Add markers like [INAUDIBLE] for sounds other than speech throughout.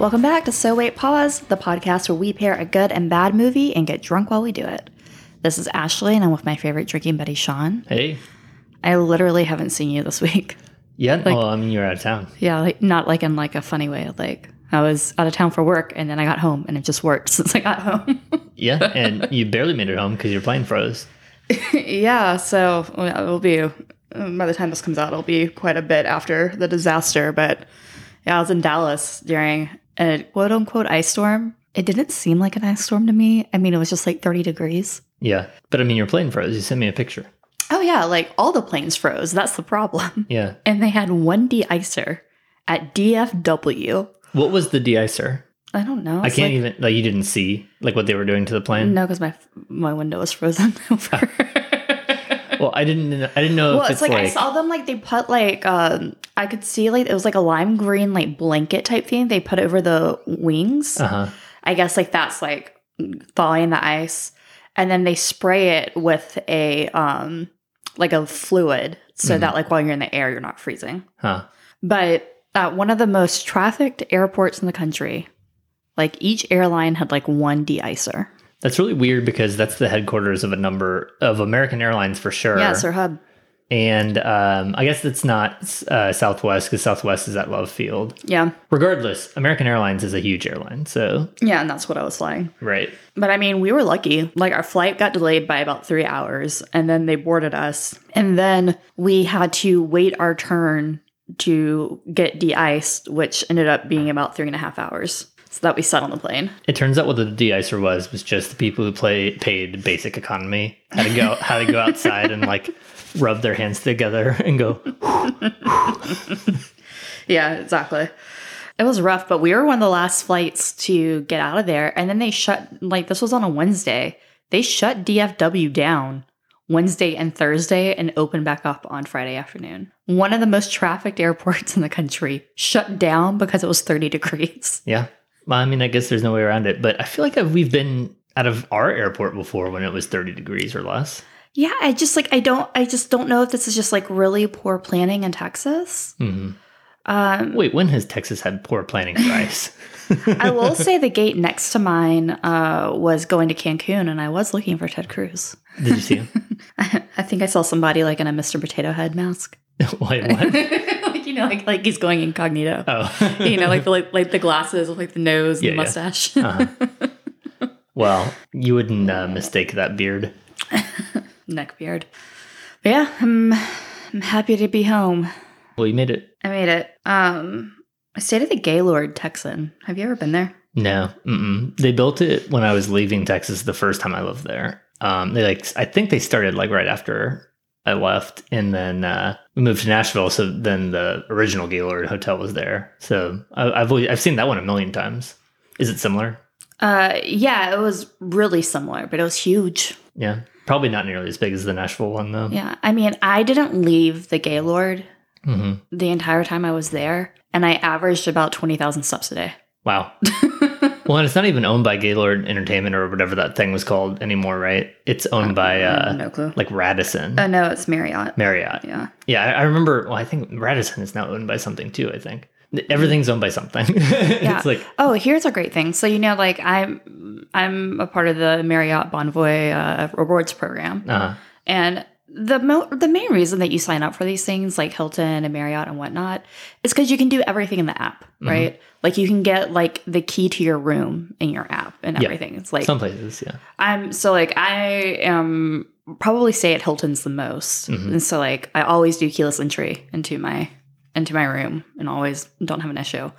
Welcome back to So Wait Pause, the podcast where we pair a good and bad movie and get drunk while we do it. This is Ashley, and I'm with my favorite drinking buddy, Sean. Hey. I literally haven't seen you this week. Yeah. well, I mean, you're out of town. Yeah, like not like in like a funny way. Like I was out of town for work, and then I got home, and it just worked [LAUGHS] since I got home. Yeah. [LAUGHS] And you barely made it home because your plane froze. [LAUGHS] yeah, so it'll be by the time this comes out, it'll be quite a bit after the disaster. But yeah, I was in Dallas during a quote unquote ice storm. It didn't seem like an ice storm to me. I mean, it was just like 30 degrees. Yeah. But I mean, your plane froze. You sent me a picture. Oh, yeah, like all the planes froze. That's the problem. [LAUGHS] Yeah. And they had one de-icer at DFW. What was the de-icer? I don't know. I can't like- even, like, you didn't see, like, what they were doing to the plane? No, because my my window was frozen [LAUGHS] over. [LAUGHS] Well, I didn't, I didn't know well, if it's it's, like, like, I saw them like they put like um I could see like it was like a lime green like blanket type thing they put over the wings. uh huh. I guess like that's like thawing the ice, and then they spray it with a um like a fluid so Mhm. that like while you're in the air you're not freezing. Huh. But at one of the most trafficked airports in the country, like each airline had like one de-icer. That's really weird because that's the headquarters of a number of American Airlines for sure. Yeah, it's their hub. And um, I guess it's not uh, Southwest because Southwest is at Love Field. Yeah, Regardless, American Airlines is a huge airline. So, yeah, and that's what I was flying. right. But I mean, we were lucky. Like our flight got delayed by about three hours, and then they boarded us, and then we had to wait our turn to get de-iced, which ended up being about three and a half hours. So that we sat on the plane. It turns out what the de-icer was was just the people who play paid basic economy had to go had to go [LAUGHS] outside and like rub their hands together and go. [LAUGHS] Yeah, exactly. It was rough, but we were one of the last flights to get out of there. And then they shut, like, this was on a Wednesday. They shut DFW down Wednesday and Thursday and opened back up on Friday afternoon. One of the most trafficked airports in the country shut down because it was 30 degrees. Yeah. Well, I mean, I guess there's no way around it, but I feel like I've, we've been out of our airport before when it was 30 degrees or less. Yeah, I just like, I don't, I just don't know if this is just like really poor planning in Texas. hmm Um, Wait, when has Texas had poor planning for ice? [LAUGHS] [LAUGHS] I will say the gate next to mine uh, was going to Cancun, and I was looking for Ted Cruz. Did you see him? [LAUGHS] I think I saw somebody like in a Mr. Potato Head mask. [LAUGHS] Wait, what? [LAUGHS] like you know, like like he's going incognito. Oh, [LAUGHS] You know, like the like, like the glasses with like the nose Yeah, and yeah. mustache. Uh-huh. well, you wouldn't uh, mistake that beard. Neck beard. But yeah, I'm I'm happy to be home. Well, you made it. I made it. Um I stayed at the Gaylord Texan. Have you ever been there? No, mm-mm. they built it when I was leaving Texas the first time I lived there. Um, they like, I think they started like right after I left, and then uh, we moved to Nashville. So then the original Gaylord Hotel was there. So I, I've always, I've seen that one a million times. Is it similar? Uh yeah, it was really similar, but it was huge. Yeah, probably not nearly as big as the Nashville one though. Yeah. I mean, I didn't leave the Gaylord hmm the entire time I was there, and I averaged about twenty thousand steps a day. Wow. [LAUGHS] well, and it's not even owned by Gaylord Entertainment or whatever that thing was called anymore, right? It's owned by uh, no clue. like Radisson, Oh no, it's Marriott. Marriott. Yeah. Yeah, I, I remember. Well, I think Radisson is now owned by something too. I think everything's owned by something. [LAUGHS] yeah. it's like Oh, here's a great thing. So you know, like I'm I'm a part of the Marriott Bonvoy uh, rewards program, uh, and the mo- the main reason that you sign up for these things, like Hilton and Marriott and whatnot, is because you can do everything in the app, Mm-hmm. right? Like you can get like the key to your room in your app and Yeah. everything. It's like some places. Yeah, I'm so like I am probably stay at Hilton's the most, Mhm. and so like I always do keyless entry into my into my room, and always don't have an issue.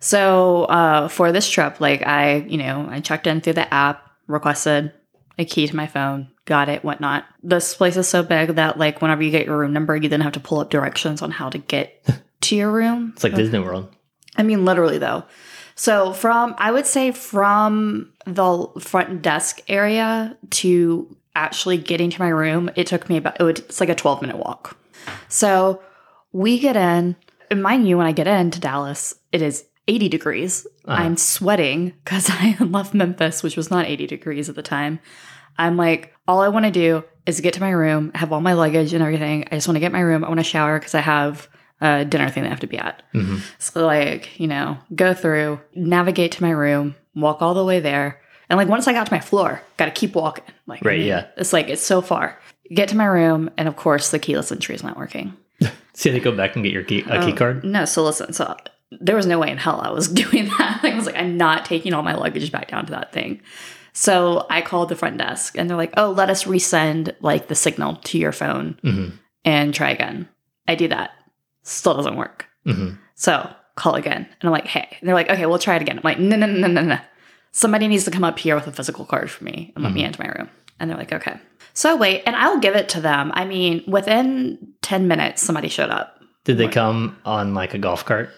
So uh, for this trip, like I you know I checked in through the app, requested a key to my phone, got it, whatnot. This place is so big that like whenever you get your room number, you then have to pull up directions on how to get [LAUGHS] to your room. it's like Disney World. I mean, literally though. So from I would say from the front desk area to actually getting to my room, it took me about it would, it's like a 12 minute walk. So we get in, and mind you, when I get into Dallas, it is 80 degrees. Uh-huh. I'm sweating because [LAUGHS] I left Memphis, which was not 80 degrees at the time. I'm like, all I want to do is get to my room, I have all my luggage and everything. I just want to get my room. I want to shower because I have a dinner thing they have to be at. Mhm. So like, you know, go through, navigate to my room, walk all the way there. And like once I got to my floor, gotta keep walking. Like Right, yeah. It's like it's so far. Get to my room, and of course the keyless entry is not working. [LAUGHS] So they go back and get your key, a key Um, card. No, so listen, so there was no way in hell I was [LAUGHS] doing that. I was like, I'm not taking all my luggage back down to that thing. So I called the front desk and they're like, oh, let us resend like the signal to your phone hmm and try again. I do that. Still doesn't work. hmm So call again. And I'm like, hey. And they're like, okay, we'll try it again. I'm like, no, no, no, no, no. Somebody needs to come up here with a physical card for me and let me into my room. And they're like, okay. So I wait and I'll give it to them. I mean, within 10 minutes, somebody showed up. Did they come on like a golf cart,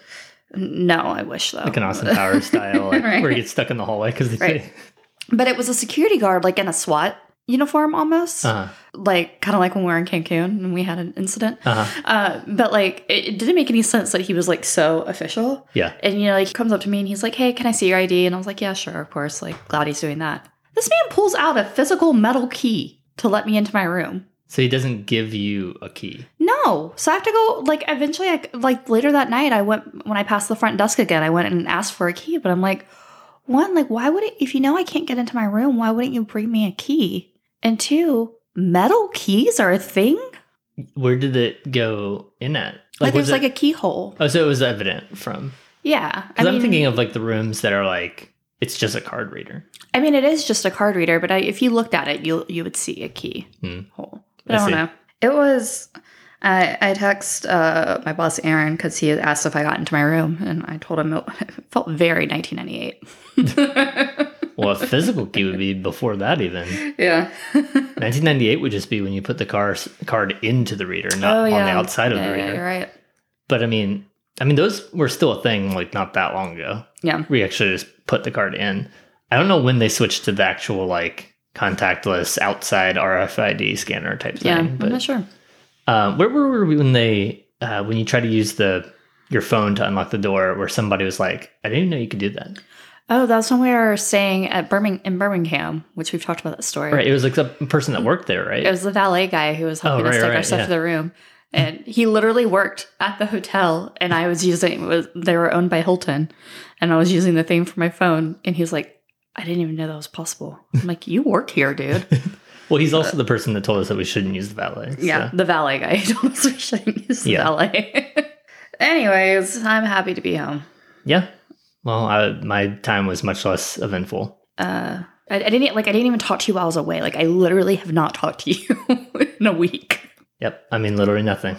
No, I wish though. like an Austin Power style, [LAUGHS] like, Right. where you get stuck in the hallway because they Right. say, [LAUGHS] But it was a security guard, like in a SWAT uniform almost. uh-huh, Like, kind of like when we were in Cancun and we had an incident. uh-huh. Uh, but like, it, it didn't make any sense that he was like so official. Yeah. And, you know, like, he comes up to me and he's like, hey, can I see your ID? And I was like, yeah, sure, of course. Like, glad he's doing that. This man pulls out a physical metal key to let me into my room. So he doesn't give you a key. No. So I have to go, like, eventually, I, like, later that night, I went, when I passed the front desk again, I went and asked for a key. But I'm like, one, like, why would it, if you know I can't get into my room, why wouldn't you bring me a key? And two, metal keys are a thing? Where did it go in at? Like, was there's like a keyhole. Oh, so it was evident from. Yeah. Because I'm thinking of like the rooms that are like it's just a card reader. I mean, it is just a card reader, but I, if you looked at it, you you would see a key Hmm. hole. I don't know. It was. I I text uh, my boss Aaron because he had asked if I got into my room, and I told him it [LAUGHS] felt very 1998. [LAUGHS] Well, a physical key would be before that even. yeah. [LAUGHS] 1998 would just be when you put the car card into the reader, not on the outside of Oh, yeah, the yeah, reader. you're right. But I mean, I mean those were still a thing like not that long ago. Yeah. We actually just put the card in. I don't know when they switched to the actual like contactless outside RFID scanner type Yeah. thing. I'm But not sure. Um, where were we when they uh, when you try to use the your phone to unlock the door? Where somebody was like, "I didn't even know you could do that." Oh, that's when we were staying at Birmingham in Birmingham, which we've talked about that story. Right? It was like the person that worked there, right? It was the valet guy who was helping Oh, us right, our stuff yeah. to the room. And he literally worked at the hotel and I was using was they were owned by Hilton and I was using the thing for my phone and he was like, I didn't even know that was possible. I'm like, You work here, dude. [LAUGHS] well, he's also the person that told us that we shouldn't use the valet. so- yeah. The valet guy [LAUGHS] told us we shouldn't use the Yeah. valet. [LAUGHS] Anyways, I'm happy to be home. yeah. Well, I, my time was much less eventful. Uh I, I didn't like I didn't even talk to you while I was away. Like I literally have not talked to you in a week. Yep. I mean, literally nothing.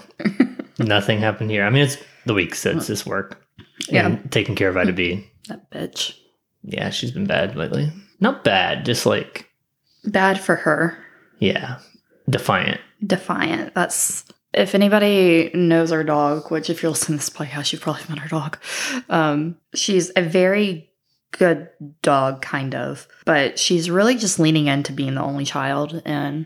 nothing happened here. I mean, it's the week, so this work. Yeah. And taking care of Ida B. That bitch. Yeah, she's been bad lately. Not bad, just like Bad for her. yeah, defiant. Defiant. That's if anybody knows our dog, which if you're listening to this podcast, you've probably met our dog. Um, she's a very good dog, kind of, but she's really just leaning into being the only child and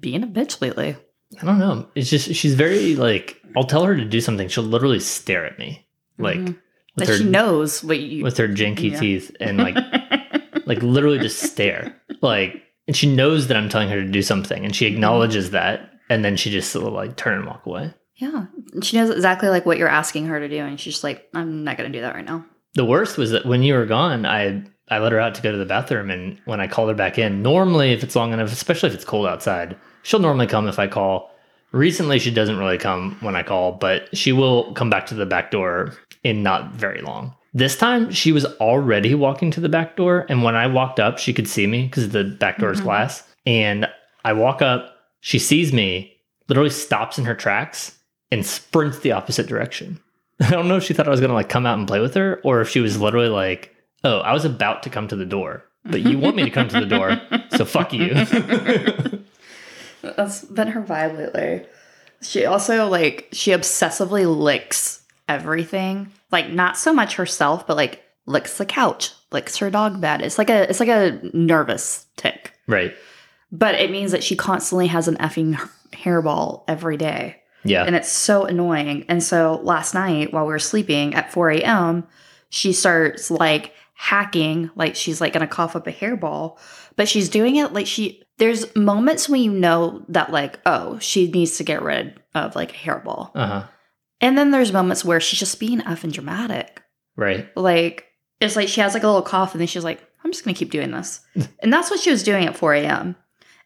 being a bitch lately. I don't know. It's just she's very like I'll tell her to do something, she'll literally stare at me like Mhm. With That her she knows what you. with her janky Yeah. teeth and like [LAUGHS] like literally just stare like and she knows that I'm telling her to do something and she acknowledges that and then she just will like turn and walk away. yeah, she knows exactly like what you're asking her to do, and she's just like, "I'm not gonna do that right now." The worst was that when you were gone, I I let her out to go to the bathroom, and when I called her back in, normally if it's long enough, especially if it's cold outside, she'll normally come if I call. Recently, she doesn't really come when I call, but she will come back to the back door in not very long. This time, she was already walking to the back door, and when I walked up, she could see me because the back door is Mhm. glass. And I walk up, she sees me, literally stops in her tracks, and sprints the opposite direction. [LAUGHS] I don't know if she thought I was gonna like come out and play with her, or if she was literally like, "Oh, I was about to come to the door, but you want me to come to the door, so fuck you." [LAUGHS] [LAUGHS] That's been her vibe lately. She also like she obsessively licks everything. Like not so much herself, but like licks the couch, licks her dog bed. It's like a it's like a nervous tick. right? But it means that she constantly has an effing hairball every day. Yeah. And it's so annoying. And so last night while we were sleeping at 4 a.m., she starts like hacking, like she's like gonna cough up a hairball, but she's doing it like she there's moments when you know that like, oh, she needs to get rid of like a hairball. Uh huh. And then there's moments where she's just being effing dramatic. Right. Like, it's like she has like a little cough and then she's like, I'm just going to keep doing this. [LAUGHS] and that's what she was doing at 4 a.m.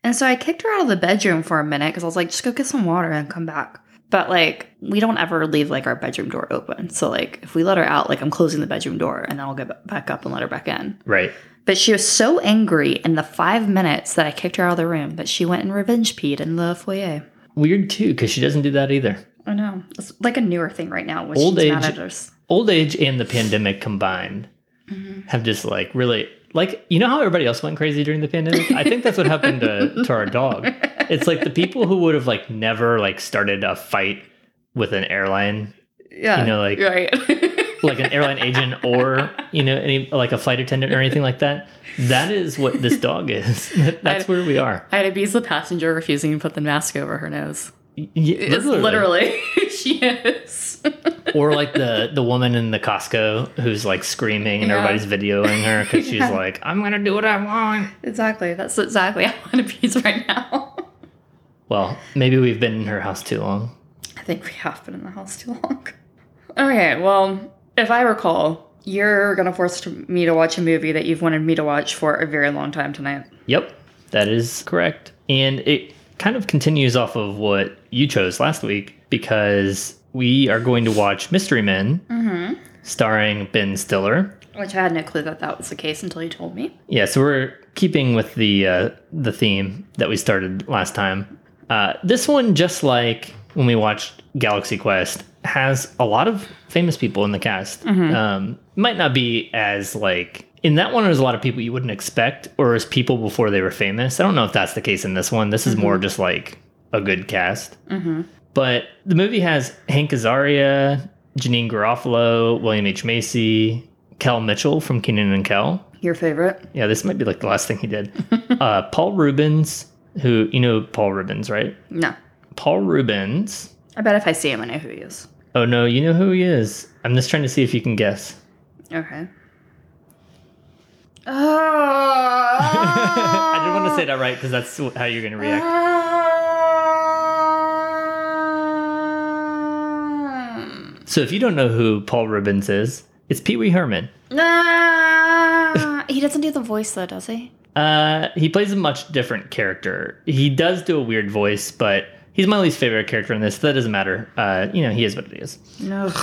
And so I kicked her out of the bedroom for a minute because I was like, just go get some water and come back. But like, we don't ever leave like our bedroom door open. So like, if we let her out, like I'm closing the bedroom door and then I'll get back up and let her back in. Right. But she was so angry in the five minutes that I kicked her out of the room but she went and revenge peed in the foyer. Weird too, because she doesn't do that either. I know. It's like a newer thing right now. Which Old age-. Old age and the pandemic combined mm-hmm. have just like really like you know how everybody else went crazy during the pandemic? I think that's what happened to, to our dog. It's like the people who would have like never like started a fight with an airline Yeah. you know, like- right. [LAUGHS] like an airline agent or you know any like a flight attendant or anything like that that is what this dog is [LAUGHS] that's where we are I had a the passenger refusing to put the mask over her nose. Y- It's literally, [LAUGHS] she is. [LAUGHS] or like the the woman in the Costco who's like screaming and Yeah. everybody's videoing her because she's like I'm gonna do what I want exactly. That's exactly how Ida B's right now. well maybe we've been in her house too long I think we have been in the house too long. Okay, well, if I recall, you're gonna force me to watch a movie that you've wanted me to watch for a very long time tonight. Yep, that is correct. And it kind of continues off of what you chose last week because we are going to watch Mystery Men, starring Ben Stiller. Which I had no clue that that was the case until you told me. Yeah, so we're keeping with the uh, the theme that we started last time. Uh, this one, just like when we watched Galaxy Quest, has a lot of famous people in the cast. Um, might not be as like in that one. There's a lot of people you wouldn't expect, or as people before they were famous. I don't know if that's the case in this one. This is more just like a good cast. But the movie has Hank Azaria, Janeane Garofalo, William H Macy, Kel Mitchell from Kenan and Kel. Your favorite? Yeah, this might be like the last thing he did. [LAUGHS] uh, Paul Reubens, who you know Paul Reubens, right? No. Paul Reubens. I bet if I see him, I know who he is. Oh no, you know who he is. I'm just trying to see if you can guess. Okay. Oh. [LAUGHS] I didn't want to say that right because that's how you're going to react. So if you don't know who Paul Reubens is, it's Pee Wee Herman. Ah, he doesn't do the voice though, does he? Uh, he plays a much different character. He does do a weird voice, but he's my least favorite character in this. That doesn't matter. Uh, you know, he is what it is. No. [SIGHS]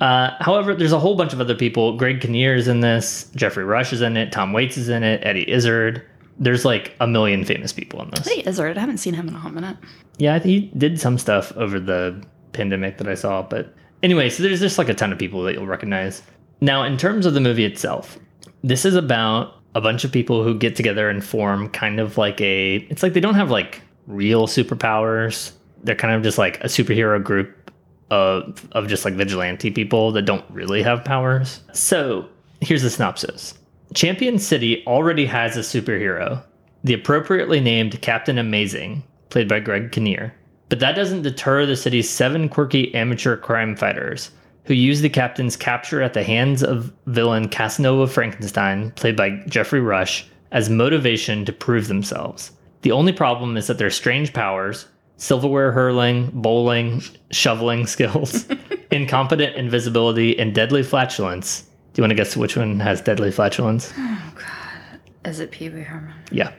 Uh, however, there's a whole bunch of other people. Greg Kinnear is in this. Geoffrey Rush is in it. Tom Waits is in it. Eddie Izzard. There's like a million famous people in this. Hey, Izzard. I haven't seen him in a hot minute. Yeah, I think he did some stuff over the pandemic that I saw. But anyway, so there's just like a ton of people that you'll recognize. Now, in terms of the movie itself, this is about a bunch of people who get together and form kind of like a. It's like they don't have like real superpowers. They're kind of just like a superhero group of of just like vigilante people that don't really have powers. So here's the synopsis. Champion City already has a superhero, the appropriately named Captain Amazing, played by Greg Kinnear. But that doesn't deter the city's seven quirky amateur crime fighters who use the captain's capture at the hands of villain Casanova Frankenstein, played by Geoffrey Rush, as motivation to prove themselves. The only problem is that their strange powers, silverware hurling, bowling, shoveling skills, [LAUGHS] incompetent invisibility, and deadly flatulence. Do you want to guess which one has deadly flatulence? Oh, God. Is it Pee Wee Herman? Yeah.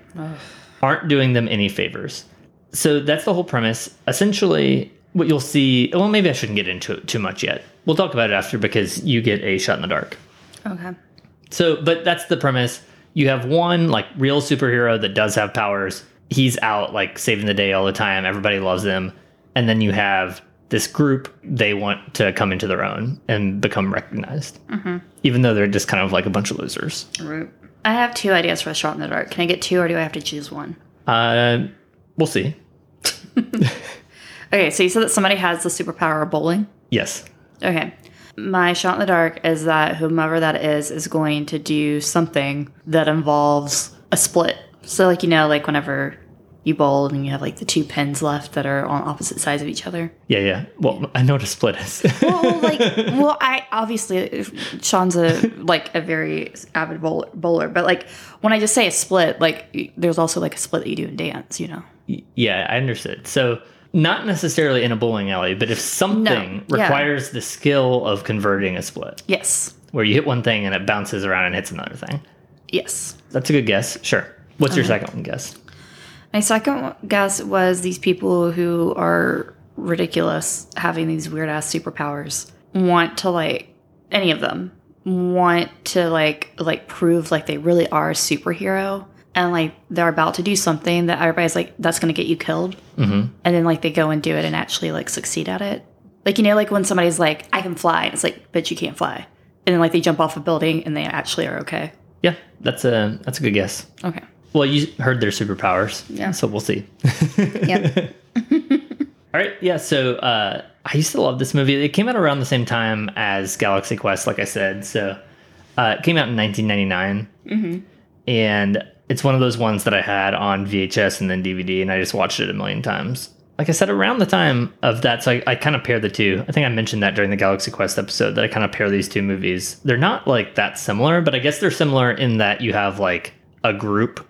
Aren't doing them any favors. So that's the whole premise. Essentially, what you'll see. Well, maybe I shouldn't get into it too much yet. We'll talk about it after because you get a shot in the dark. Okay. So, but that's the premise. You have one like real superhero that does have powers. He's out like saving the day all the time. Everybody loves him. And then you have this group. They want to come into their own and become recognized, even though they're just kind of like a bunch of losers. Root. I have two ideas for a shot in the dark. Can I get two or do I have to choose one? Uh, we'll see. [LAUGHS] Okay, so you said that somebody has the superpower of bowling. Yes. Okay. My shot in the dark is that whomever that is is going to do something that involves a split. So, like, you know, like whenever you bowl and you have like the two pins left that are on opposite sides of each other. Yeah, yeah. Well, I know what a split is. Well, [LAUGHS] like, well, I obviously, Sean's a like a very avid bowler, bowler, but like when I just say a split, like there's also like a split that you do in dance, you know? yeah, I understood. So not necessarily in a bowling alley, but if something yeah. requires the skill of converting a split, Yes. where you hit one thing and it bounces around and hits another thing. Yes. That's a good guess. Sure. What's Uh-huh. your second one guess? My second guess was these people who are ridiculous having these weird ass superpowers want to like any of them want to like like prove like they really are a superhero and like they're about to do something that everybody's like that's gonna get you killed Mm-hmm. and then like they go and do it and actually like succeed at it like you know like when somebody's like i can fly and it's like but you can't fly and then like they jump off a building and they actually are okay Yeah, that's a that's a good guess. okay Well, you heard their superpowers. Yeah. So we'll see. [LAUGHS] yep [LAUGHS] All right. Yeah. So uh, I used to love this movie. It came out around the same time as Galaxy Quest, like I said. So uh, it came out in 1999. And it's one of those ones that I had on VHS and then DVD, and I just watched it a million times. Like I said, around the time of that, so I, I kind of pair the two. I think I mentioned that during the Galaxy Quest episode that I kind of pair these two movies. They're not like that similar, but I guess they're similar in that you have like a group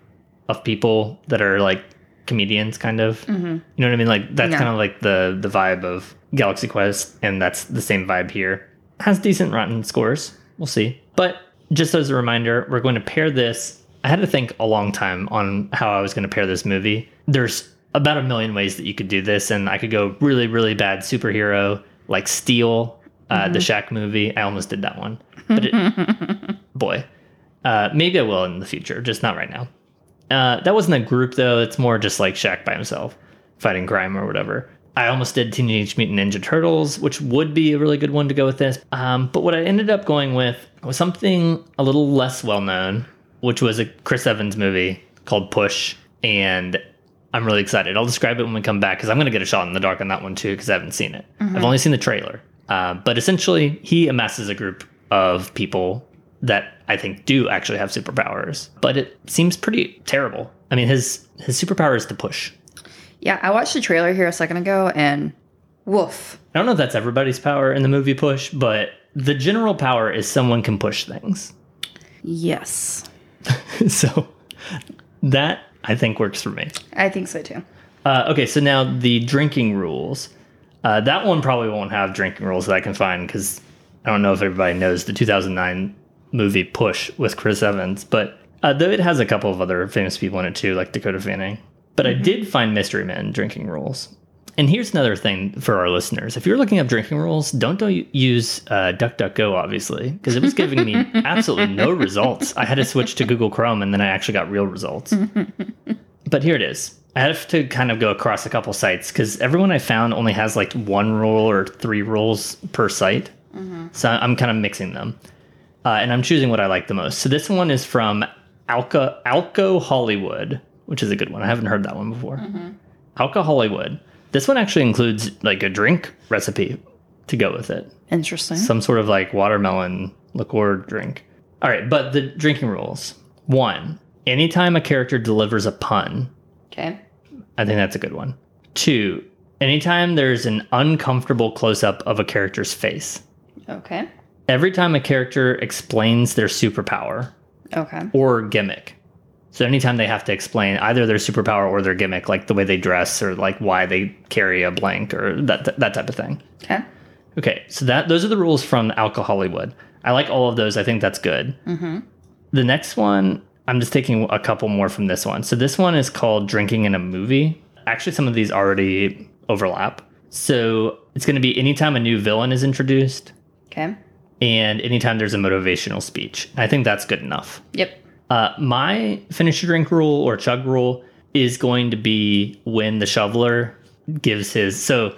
of people that are like comedians, kind of. Mm-hmm. You know what I mean? Like that's kind of like the the vibe of Galaxy Quest, and that's the same vibe here. Has decent rotten scores. We'll see. But just as a reminder, we're going to pair this. I had to think a long time on how I was going to pair this movie. There's about a million ways that you could do this, and I could go really, really bad superhero like Steel, uh, the Shaq movie. I almost did that one, but it, [LAUGHS] boy, uh, maybe I will in the future, just not right now. Uh, that wasn't a group though. It's more just like Shaq by himself fighting crime or whatever. I almost did Teenage Mutant Ninja Turtles, which would be a really good one to go with this. Um, but what I ended up going with was something a little less well known, which was a Chris Evans movie called Push. And I'm really excited. I'll describe it when we come back because I'm going to get a shot in the dark on that one too because I haven't seen it. I've only seen the trailer. Uh, but essentially, he amasses a group of people that I think do actually have superpowers, but it seems pretty terrible. I mean, his his superpower is to push. Yeah, I watched the trailer here a second ago and woof. I don't know if that's everybody's power in the movie Push, but the general power is someone can push things. Yes. [LAUGHS] so that I think works for me. I think so too. Uh, okay, so now the drinking rules. Uh, that one probably won't have drinking rules that I can find because I don't know if everybody knows the 2009 movie Push with Chris Evans, but uh, though it has a couple of other famous people in it too, like Dakota Fanning. But I did find Mystery Men drinking rules. And here's another thing for our listeners: if you're looking up drinking rules, don't, don't use uh, DuckDuckGo, obviously, because it was giving me [LAUGHS] absolutely no results. I had to switch to Google Chrome, and then I actually got real results. But here it is. I have to kind of go across a couple sites because everyone I found only has like one rule or three rules per site. So I'm kind of mixing them. Uh, and I'm choosing what I like the most. So this one is from Alka, Alco Hollywood, which is a good one. I haven't heard that one before. Alka Hollywood. This one actually includes like a drink recipe to go with it Interesting. some sort of like watermelon liqueur drink. All right, but the drinking rules. One, anytime a character delivers a pun, okay. I think that's a good one. Two, anytime there's an uncomfortable close up of a character's face. Okay. Every time a character explains their superpower Okay. or gimmick. So anytime they have to explain either their superpower or their gimmick, like the way they dress or like why they carry a blank or that that type of thing. Okay. Okay, so that those are the rules from Alcohol Hollywood. I like all of those. I think that's good. Mm-hmm. The next one, I'm just taking a couple more from this one. So this one is called Drinking in a Movie. Actually, some of these already overlap. So it's going to be anytime a new villain is introduced Okay. and anytime there's a motivational speech. I think that's good enough. Yep. Uh, my finish your drink rule or chug rule is going to be when the shoveler gives his. So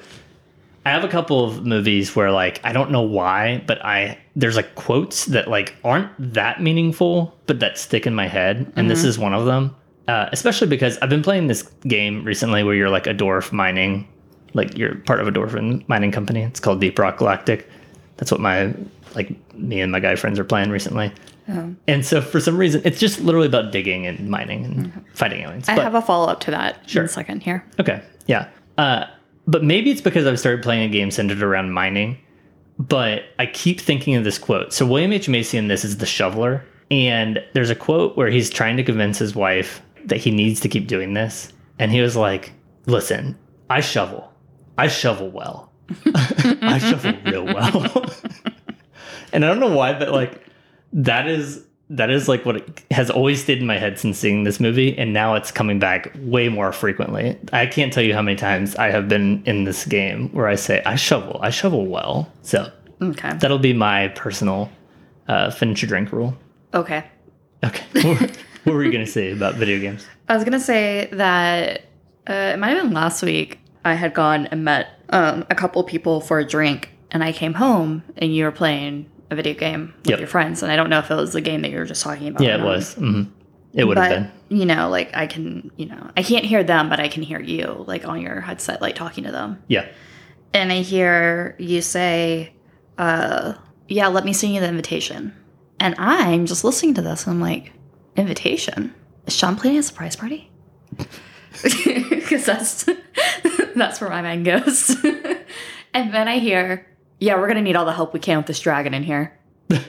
I have a couple of movies where like I don't know why, but I there's like quotes that like aren't that meaningful, but that stick in my head, and this is one of them. Uh, especially because I've been playing this game recently where you're like a dwarf mining, like you're part of a dwarf mining company. It's called Deep Rock Galactic. That's what my like me and my guy friends are playing recently. And so for some reason, it's just literally about digging and mining and fighting aliens. I have a follow up to that Sure. in a second here. Okay. Yeah. Uh, but maybe it's because I've started playing a game centered around mining. But I keep thinking of this quote. So William H. Macy in this is the shoveler. And there's a quote where he's trying to convince his wife that he needs to keep doing this. And he was like, listen, I shovel. I shovel well. [LAUGHS] I shovel real well. [LAUGHS] and I don't know why, but like that is that is like what it has always stayed in my head since seeing this movie, and now it's coming back way more frequently. I can't tell you how many times I have been in this game where I say I shovel, I shovel well. So Okay. that'll be my personal uh, finish a drink rule. Okay. Okay, [LAUGHS] what, were- what were you gonna say about video games? [LAUGHS] I was gonna say that uh, it might have been last week. I had gone and met um, a couple people for a drink, and I came home and you were playing a video game with Yep. your friends, and I don't know if it was the game that you were just talking about. Yeah, it was. hmm It would have been. you know, like I can, you know, I can't hear them, but I can hear you, like on your headset, like talking to them, Yeah. and I hear you say, uh, "Yeah, let me sing you the invitation," and I'm just listening to this, and I'm like, "Invitation? Is Sean planning a surprise party?" [LAUGHS] Because that's [LAUGHS] that's where my mind goes. [LAUGHS] and then I hear, "Yeah, we're gonna need all the help we can with this dragon in here." Well,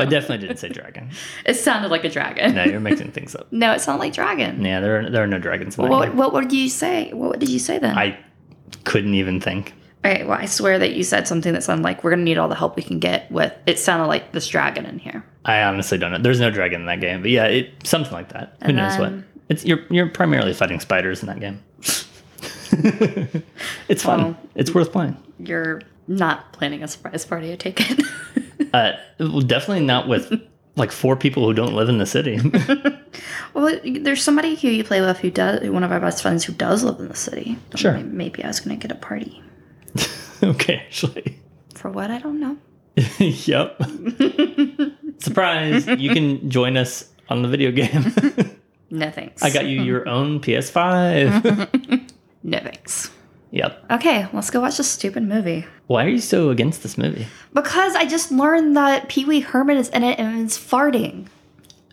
I definitely didn't say dragon. [LAUGHS] It sounded like a dragon. No, you're mixing things up. [LAUGHS] No, it sounded like dragon. Yeah, there are, there are no dragons What what would you say? What did you say then? I couldn't even think. All right, well, I swear that you said something that sounded like we're gonna need all the help we can get with. It sounded like this dragon in here. I honestly don't know. There's no dragon in that game, but yeah, it something like that. Who And knows what? It's you're you're primarily fighting spiders in that game. [LAUGHS] it's fun. Well- it's worth playing. You're not planning a surprise party, I take it. [LAUGHS] Uh, definitely not with like four people who don't live in the city. [LAUGHS] well, there's somebody who you play with who does. One of our best friends who does live in the city. Sure. Maybe, maybe I was gonna get a party [LAUGHS] okay, actually. for what I don't know. yep. Surprise! You can join us on the video game. No thanks. I got you your own PS5. no thanks. Yep. Okay, let's go watch this stupid movie. Why are you so against this movie? Because I just learned that Pee Wee Herman is in it and is farting.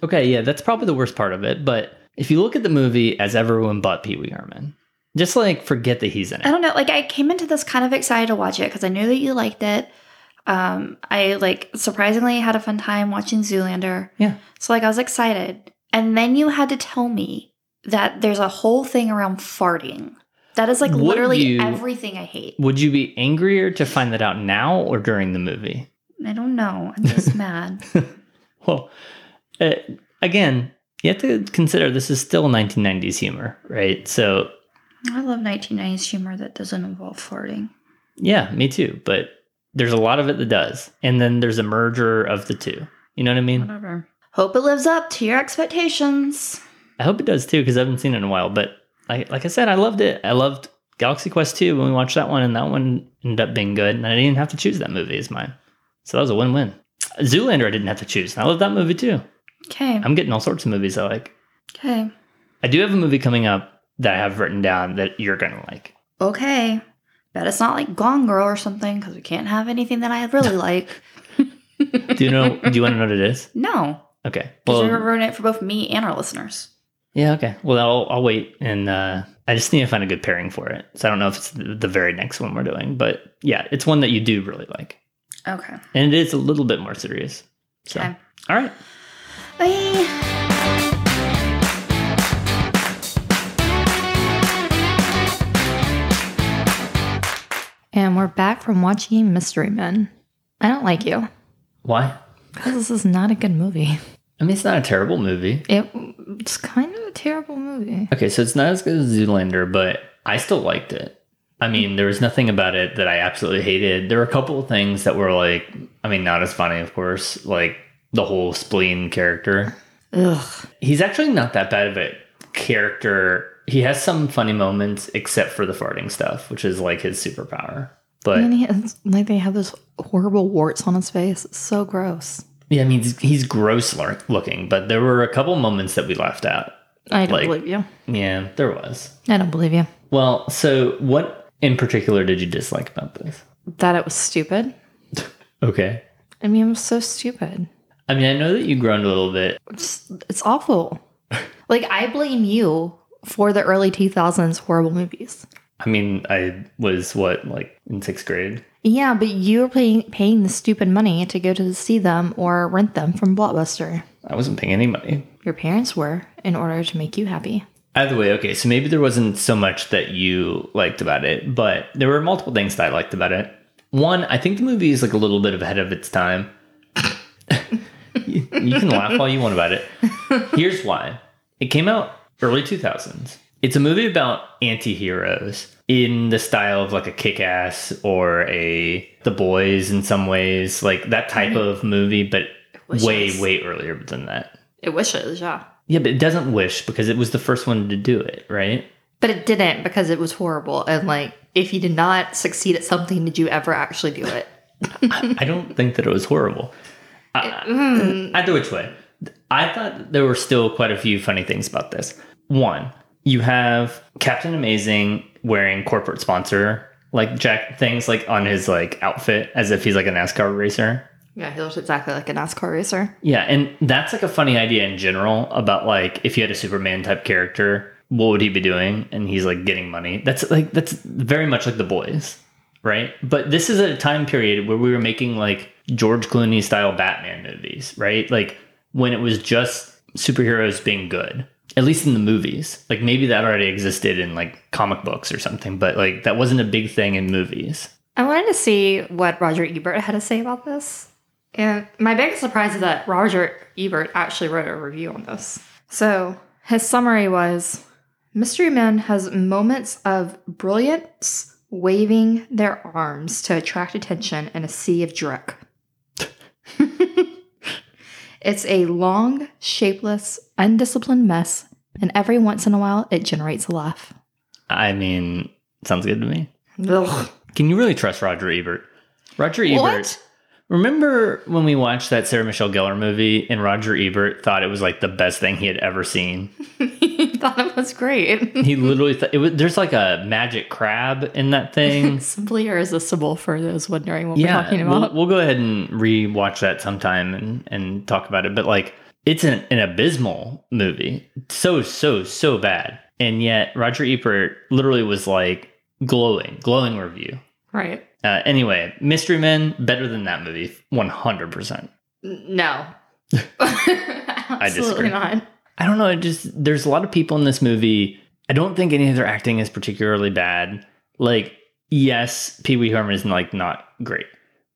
Okay, yeah, that's probably the worst part of it. But if you look at the movie as everyone but Pee Wee Herman, just like forget that he's in it. I don't know. Like I came into this kind of excited to watch it because I knew that you liked it. Um, I like surprisingly had a fun time watching Zoolander. Yeah. So like I was excited, and then you had to tell me that there's a whole thing around farting. That is like Would literally you- everything I hate. Would you be angrier to find that out now or during the movie? I don't know. I'm just [LAUGHS] mad. [LAUGHS] Well, uh, again, you have to consider this is still 1990s humor, right? So, I love 1990s humor that doesn't involve farting. yeah, me too. But there's a lot of it that does. And then there's a merger of the two. You know what I mean? Whatever. Hope it lives up to your expectations. I hope it does too because I haven't seen it in a while. But like, like I said, I loved it. I loved Galaxy Quest 2 when we watched that one, and that one ended up being good. And I didn't have to choose that movie as mine. So that was a win win. Zoolander, I didn't have to choose. And I love that movie too. Okay. I'm getting all sorts of movies I like. Okay. I do have a movie coming up that I have written down that you're going to like. Okay. Bet it's not like Gone Girl or something because we can't have anything that I really [LAUGHS] like. Do you know? do you want to know what it is? No. Okay. Because you're Well, ruining it for both me and our listeners. Yeah. Okay. Well, I'll, I'll wait, and uh, I just need to find a good pairing for it. So I don't know if it's the the very next one we're doing, but yeah, it's one that you do really like, Okay. and it is a little bit more serious. So, Okay. all right. Bye. And we're back from watching Mystery Men. I don't like you Why? because this is not a good movie. I mean, it's not a terrible movie. It, it's kind of a terrible movie. Okay, so it's not as good as Zoolander, but I still liked it. I mean, there was nothing about it that I absolutely hated. There were a couple of things that were like, I mean, not as funny, of course, like the whole spleen character. Ugh. He's actually not that bad of a character. He has some funny moments, except for the farting stuff, which is like his superpower. But And he has, like they have those horrible warts on his face. It's so gross. yeah, I mean, he's, he's gross looking, but there were a couple moments that we laughed at. I don't Like- believe you. Yeah, there was. I don't believe you. Well, so what in particular did you dislike about this? That it was stupid. [LAUGHS] Okay. I mean, it was so stupid. I mean, I know that you groaned a little bit. It's, it's awful. [LAUGHS] like I blame you for the early 2000s horrible movies. I mean, I was what, like in sixth grade? Yeah, but you were paying paying the stupid money to go to see them or rent them from Blockbuster. I wasn't paying any money. Your parents were in order to make you happy. Either way, okay, so maybe there wasn't so much that you liked about it, but there were multiple things that I liked about it. One, I think the movie is like a little bit ahead of its time. [LAUGHS] you, you can laugh all you want about it. Here's why. It came out early 2000s. It's a movie about anti-heroes in the style of like a kick-ass or a The Boys in some ways, like that type of movie, but Wishes. way earlier than that. It wishes, yeah. Yeah, but it doesn't wish because it was the first one to do it, right? But it didn't because it was horrible. And like, if you did not succeed at something, did you ever actually do it? I don't think that it was horrible. Uh, Either which way, I thought there were still quite a few funny things about this. One, you have Captain Amazing wearing corporate sponsor like jack things like on his like outfit as if he's like a NASCAR racer. Yeah, he looks exactly like a NASCAR racer. Yeah, and that's like a funny idea in general about like if you had a Superman type character, what would he be doing? And he's like getting money. That's like that's very much like the boys, right? But this is a time period where we were making like George Clooney style Batman movies, right? Like when it was just superheroes being good. At least in the movies. Like maybe that already existed in like comic books or something, but like that wasn't a big thing in movies. I wanted to see what Roger Ebert had to say about this. And my biggest surprise is that Roger Ebert actually wrote a review on this. So his summary was Mystery Men has moments of brilliance waving their arms to attract attention in a sea of dreck. [LAUGHS] it's a long, shapeless, undisciplined mess, and every once in a while it generates a laugh. I mean, sounds good to me. Ugh. Can you really trust Roger Ebert? Roger Ebert. What? Remember when we watched that Sarah Michelle Gellar movie and Roger Ebert thought it was like the best thing he had ever seen? [LAUGHS] he thought it was great. [LAUGHS] He literally thought it was there's like a magic crab in that thing. [LAUGHS] Simply irresistible for those wondering what we're yeah, talking we'll, about. we'll go ahead and rewatch that sometime and, and talk about it. But like, it's an, an abysmal movie. So, so, so bad. And yet, Roger Ebert literally was like glowing, glowing review. right. Uh, anyway, Mystery Men, better than that movie, 100%. No. [LAUGHS] disagree. Absolutely not. I don't know. It just there's a lot of people in this movie. I don't think any of their acting is particularly bad. Like, yes, Pee Wee Herman is like not great,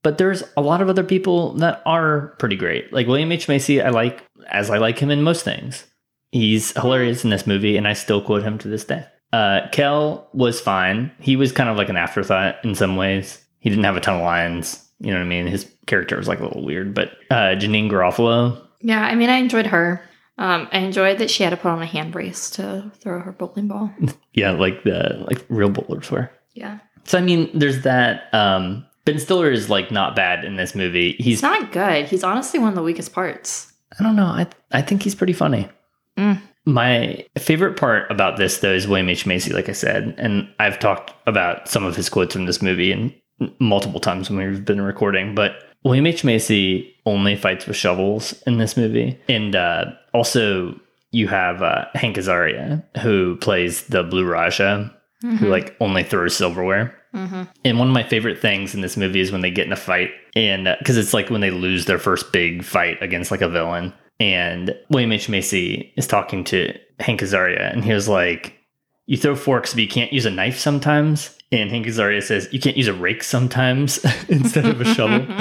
but there's a lot of other people that are pretty great. Like William H Macy, I like as I like him in most things. He's hilarious in this movie, and I still quote him to this day. Uh, Kel was fine. He was kind of like an afterthought in some ways. He didn't have a ton of lines. You know what I mean? His character was like a little weird. But uh, Janeane Garofalo, Yeah, I mean, I enjoyed her. Um, I enjoyed that she had to put on a hand brace to throw her bowling ball. [LAUGHS] yeah, like the like real bowlers were. Yeah. So I mean, there's that. Um, ben Stiller is like not bad in this movie. He's He's not good. He's honestly one of the weakest parts. I don't know. I I think he's pretty funny. Mm. My favorite part about this though is William H Macy, like I said, and I've talked about some of his quotes from this movie and multiple times when we've been recording. But William H Macy only fights with shovels in this movie, and uh, also you have uh, Hank Azaria who plays the Blue Raja, who like only throws silverware. Mm-hmm. And one of my favorite things in this movie is when they get in a fight, and because it's like when they lose their first big fight against like a villain, and William H Macy is talking to Hank Azaria, and he was like, "You throw forks, but you can't use a knife sometimes." And Hank Azaria says, "You can't use a rake sometimes [LAUGHS] instead of a shovel." [LAUGHS]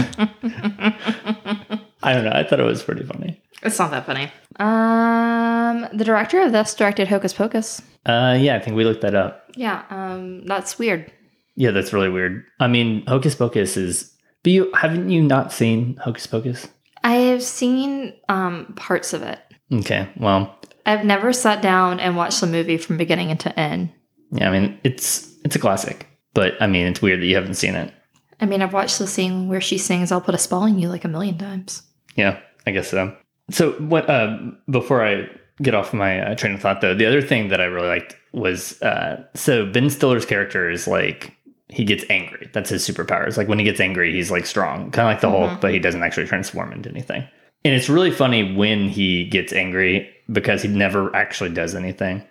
I don't know. I thought it was pretty funny. It's not that funny. Um, the director of this directed Hocus Pocus. Uh, yeah, I think we looked that up. Yeah, um, that's weird. Yeah, that's really weird. I mean, Hocus Pocus is. But you haven't you not seen Hocus Pocus? I have seen um parts of it. Okay, well, I've never sat down and watched the movie from beginning to end. Yeah, I mean it's it's a classic, but I mean it's weird that you haven't seen it. I mean, I've watched the scene where she sings "I'll put a spell on you" like a million times. Yeah, I guess so. So what? Uh, before I get off my uh, train of thought, though, the other thing that I really liked was uh, so Ben Stiller's character is like he gets angry. That's his superpowers. Like when he gets angry, he's like strong, kind of like the Hulk, mm-hmm. but he doesn't actually transform into anything. And it's really funny when he gets angry because he never actually does anything.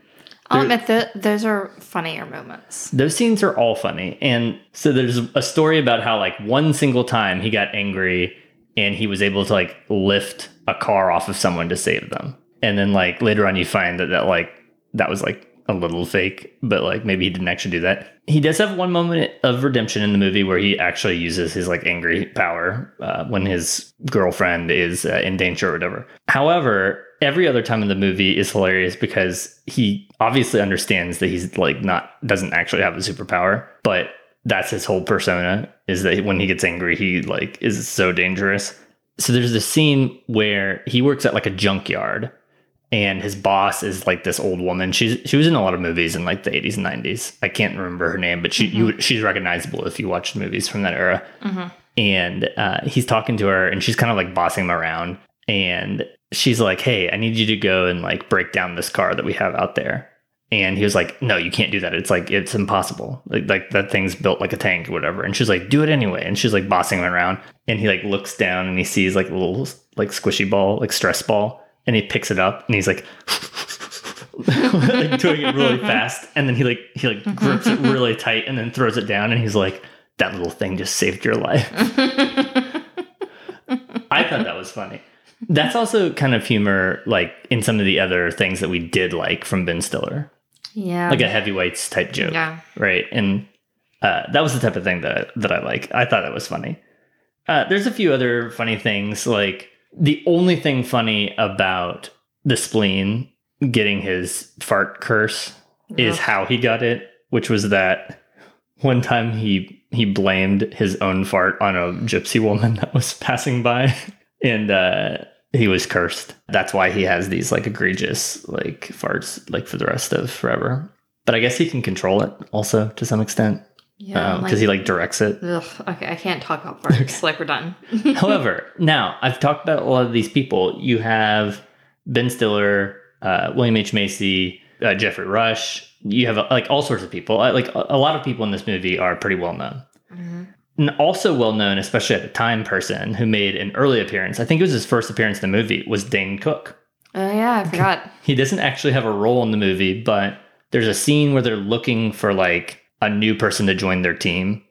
Oh, I'll admit that those are funnier moments. those scenes are all funny and so there's a story about how like one single time he got angry and he was able to like lift a car off of someone to save them and then like later on you find that that like that was like a little fake, but like maybe he didn't actually do that. He does have one moment of redemption in the movie where he actually uses his like angry power uh, when his girlfriend is uh, in danger or whatever. However, every other time in the movie is hilarious because he obviously understands that he's like not doesn't actually have a superpower, but that's his whole persona is that when he gets angry, he like is so dangerous. So there's this scene where he works at like a junkyard and his boss is like this old woman. She's she was in a lot of movies in like the 80s and 90s. I can't remember her name, but she you, she's recognizable if you watch movies from that era. And uh, he's talking to her, and she's kind of like bossing him around. And she's like, "Hey, I need you to go and like break down this car that we have out there." And he was like, "No, you can't do that. It's like it's impossible. Like like that thing's built like a tank or whatever." And she's like, "Do it anyway." And she's like bossing him around. And he like looks down and he sees like a little like squishy ball, like stress ball, and he picks it up and he's like. [LAUGHS] like doing it really fast and then he like he like grips it really tight and then throws it down and he's like that little thing just saved your life [LAUGHS] i thought that was funny that's also kind of humor like in some of the other things that we did like from ben stiller Yeah. like a heavyweights type joke Yeah. right and uh, that was the type of thing that that i like i thought that was funny uh, there's a few other funny things like the only thing funny about the spleen getting his fart curse is how he got it which was that one time he he blamed his own fart on a gypsy woman [LAUGHS] that was passing by and uh he was cursed. That's why he has these like egregious like farts like for the rest of forever. But i guess he can control it also to some extent yeah. because he like directs it Ugh, okay, I can't talk about farts. Like we're done. [LAUGHS] [LAUGHS] However, now I've talked about a lot of these people. You have Ben Stiller, uh, William H Macy, uh, Geoffrey Rush. You have uh, like all sorts of people. Uh, Like a, a lot of people in this movie are pretty well known. And also well known, especially at the time, person who made an early appearance. I think it was his first appearance in the movie. Was Dane Cook. Oh yeah, I [LAUGHS] forgot. He doesn't actually have a role in the movie, but there's a scene where they're looking for like a new person to join their team.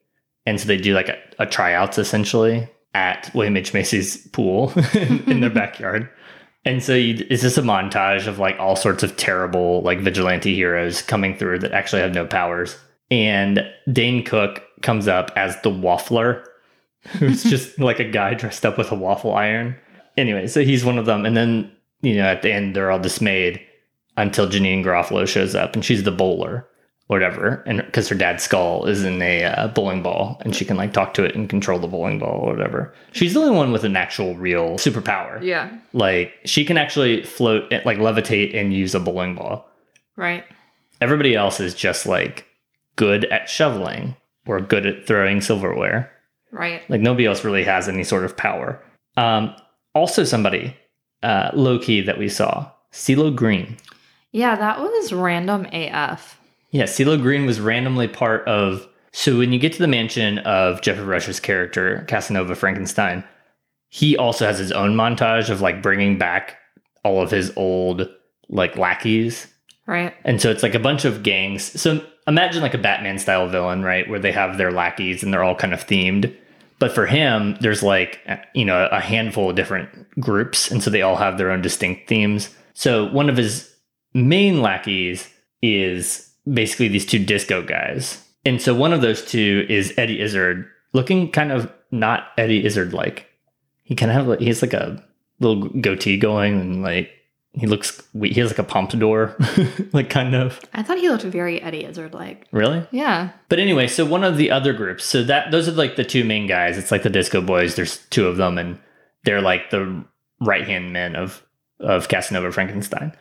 And so they do like a, a tryouts essentially at William H. Macy's pool [LAUGHS] in their [LAUGHS] backyard. And so you, it's just a montage of like all sorts of terrible like vigilante heroes coming through that actually have no powers. And Dane Cook comes up as the waffler, who's just [LAUGHS] like a guy dressed up with a waffle iron. Anyway, so he's one of them. And then, you know, at the end, they're all dismayed until Janeane Garofalo shows up and she's the bowler, whatever. And because her dad's skull is in a uh, bowling ball and she can like talk to it and control the bowling ball or whatever. She's the only one with an actual real superpower. Yeah. Like she can actually float, like levitate and use a bowling ball. Right. Everybody else is just like good at shoveling or good at throwing silverware. Right. Like nobody else really has any sort of power. Um, also, somebody uh, low key that we saw, CeeLo Green. Yeah, that was random AF. Yeah, CeeLo Green was randomly part of. So when you get to the mansion of Geoffrey Rush's character, Casanova Frankenstein, he also has his own montage of like bringing back all of his old like lackeys Right. And so it's like a bunch of gangs. So imagine like a Batman style villain, right? Where they have their lackeys and they're all kind of themed. But for him, there's like, you know, a handful of different groups. And so they all have their own distinct themes. So one of his main lackeys is basically these two disco guys. And so one of those two is Eddie Izzard, looking kind of not Eddie Izzard like. He kind of like, he has like a little goatee going and like, he looks, he has like a pompadour, [LAUGHS] like kind of. I thought he looked very Eddie Izzard like. Really? Yeah. But anyway, so one of the other groups, so that those are like the two main guys. It's like the Disco Boys. There's two of them, and they're like the right hand men of of Casanova Frankenstein.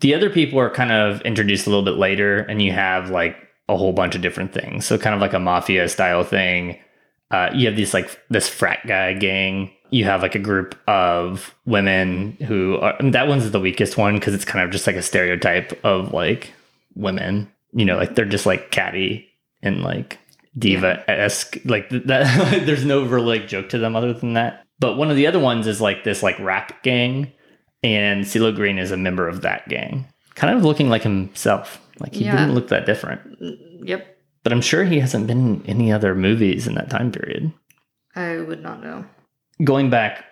The other people are kind of introduced a little bit later, and you have like a whole bunch of different things. So kind of like a mafia style thing. Uh, you have these like this frat guy gang. You have like a group of women who are and that one's the weakest one because it's kind of just like a stereotype of like women. You know, like they're just like catty and like diva esque. Like th- that. [LAUGHS] there's no real like joke to them other than that. But one of the other ones is like this like rap gang, and CeeLo Green is a member of that gang, kind of looking like himself. Like he Yeah. didn't look that different. Mm, yep. But I'm sure he hasn't been in any other movies in that time period. I would not know. Going back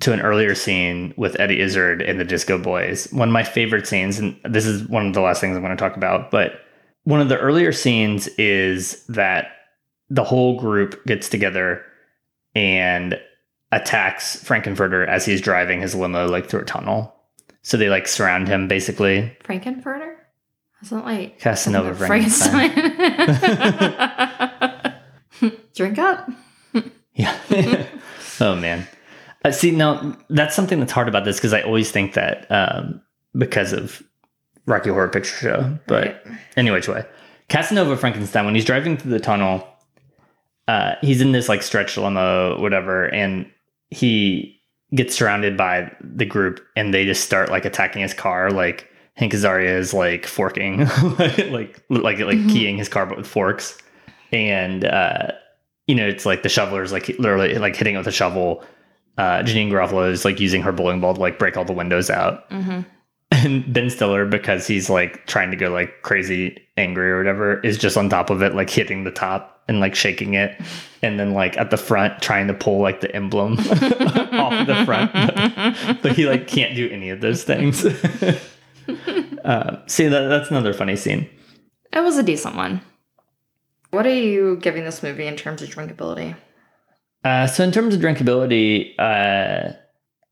to an earlier scene with Eddie Izzard and the Disco Boys. One of my favorite scenes, and this is one of the last things I'm going to talk about, but one of the earlier scenes is that the whole group gets together and attacks Frankenfurter as he's driving his limo like through a tunnel. So they like surround him basically. Frankenfurter? Isn't like Casanova Frankenstein. Frankenstein. [LAUGHS] Drink up. [LAUGHS] Yeah. oh man. Uh, see, now that's something that's hard about this because I always think that um, because of Rocky Horror Picture Show. But anyway, which way? Casanova Frankenstein, when he's driving through the tunnel, uh, he's in this like stretch limo, whatever, and he gets surrounded by the group and they just start like attacking his car. Like Hank Azaria is like forking, [LAUGHS] like like like, like Mhm. keying his car but with forks. And uh, you know, it's like the shoveler's like literally like hitting it with a shovel. Uh, Janeane Garofalo is like using her bowling ball to like break all the windows out. Mm-hmm. And Ben Stiller, because he's like trying to go like crazy angry or whatever, is just on top of it, like hitting the top and like shaking it. And then like at the front, trying to pull like the emblem [LAUGHS] off the front. But, but he like can't do any of those things. [LAUGHS] uh, see, that, that's another funny scene. It was a decent one. What are you giving this movie in terms of drinkability? Uh, so in terms of drinkability, uh,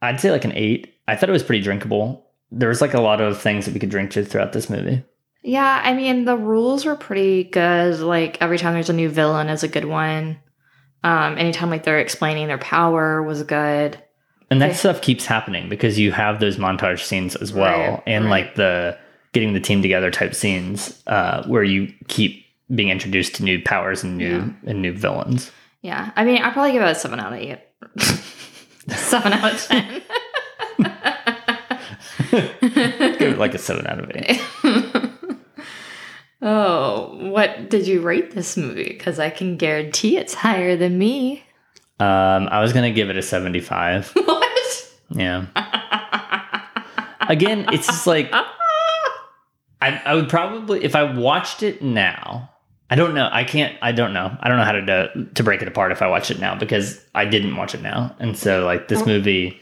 I'd say like an eight. I thought it was pretty drinkable. There was like a lot of things that we could drink to throughout this movie. Yeah, I mean the rules were pretty good. Like every time there's a new villain is a good one. Um, anytime like they're explaining their power was good. And that Okay. stuff keeps happening because you have those montage scenes as well, Right, and right. like the getting the team together type scenes uh, where you keep being introduced to new powers and new and new villains. Yeah, I mean I'd probably give it a seven out of eight. [LAUGHS] seven out of [LAUGHS] ten. Give it like a seven out of eight. [LAUGHS] oh, what did you rate this movie? Because I can guarantee it's higher than me. Um, I was gonna give it a seventy-five. [LAUGHS] what? Yeah. Again, it's just like I, I would probably if I watched it now. I don't know. I can't. I don't know. I don't know how to do, to break it apart if I watch it now because I didn't watch it now, and so like this Oh. movie,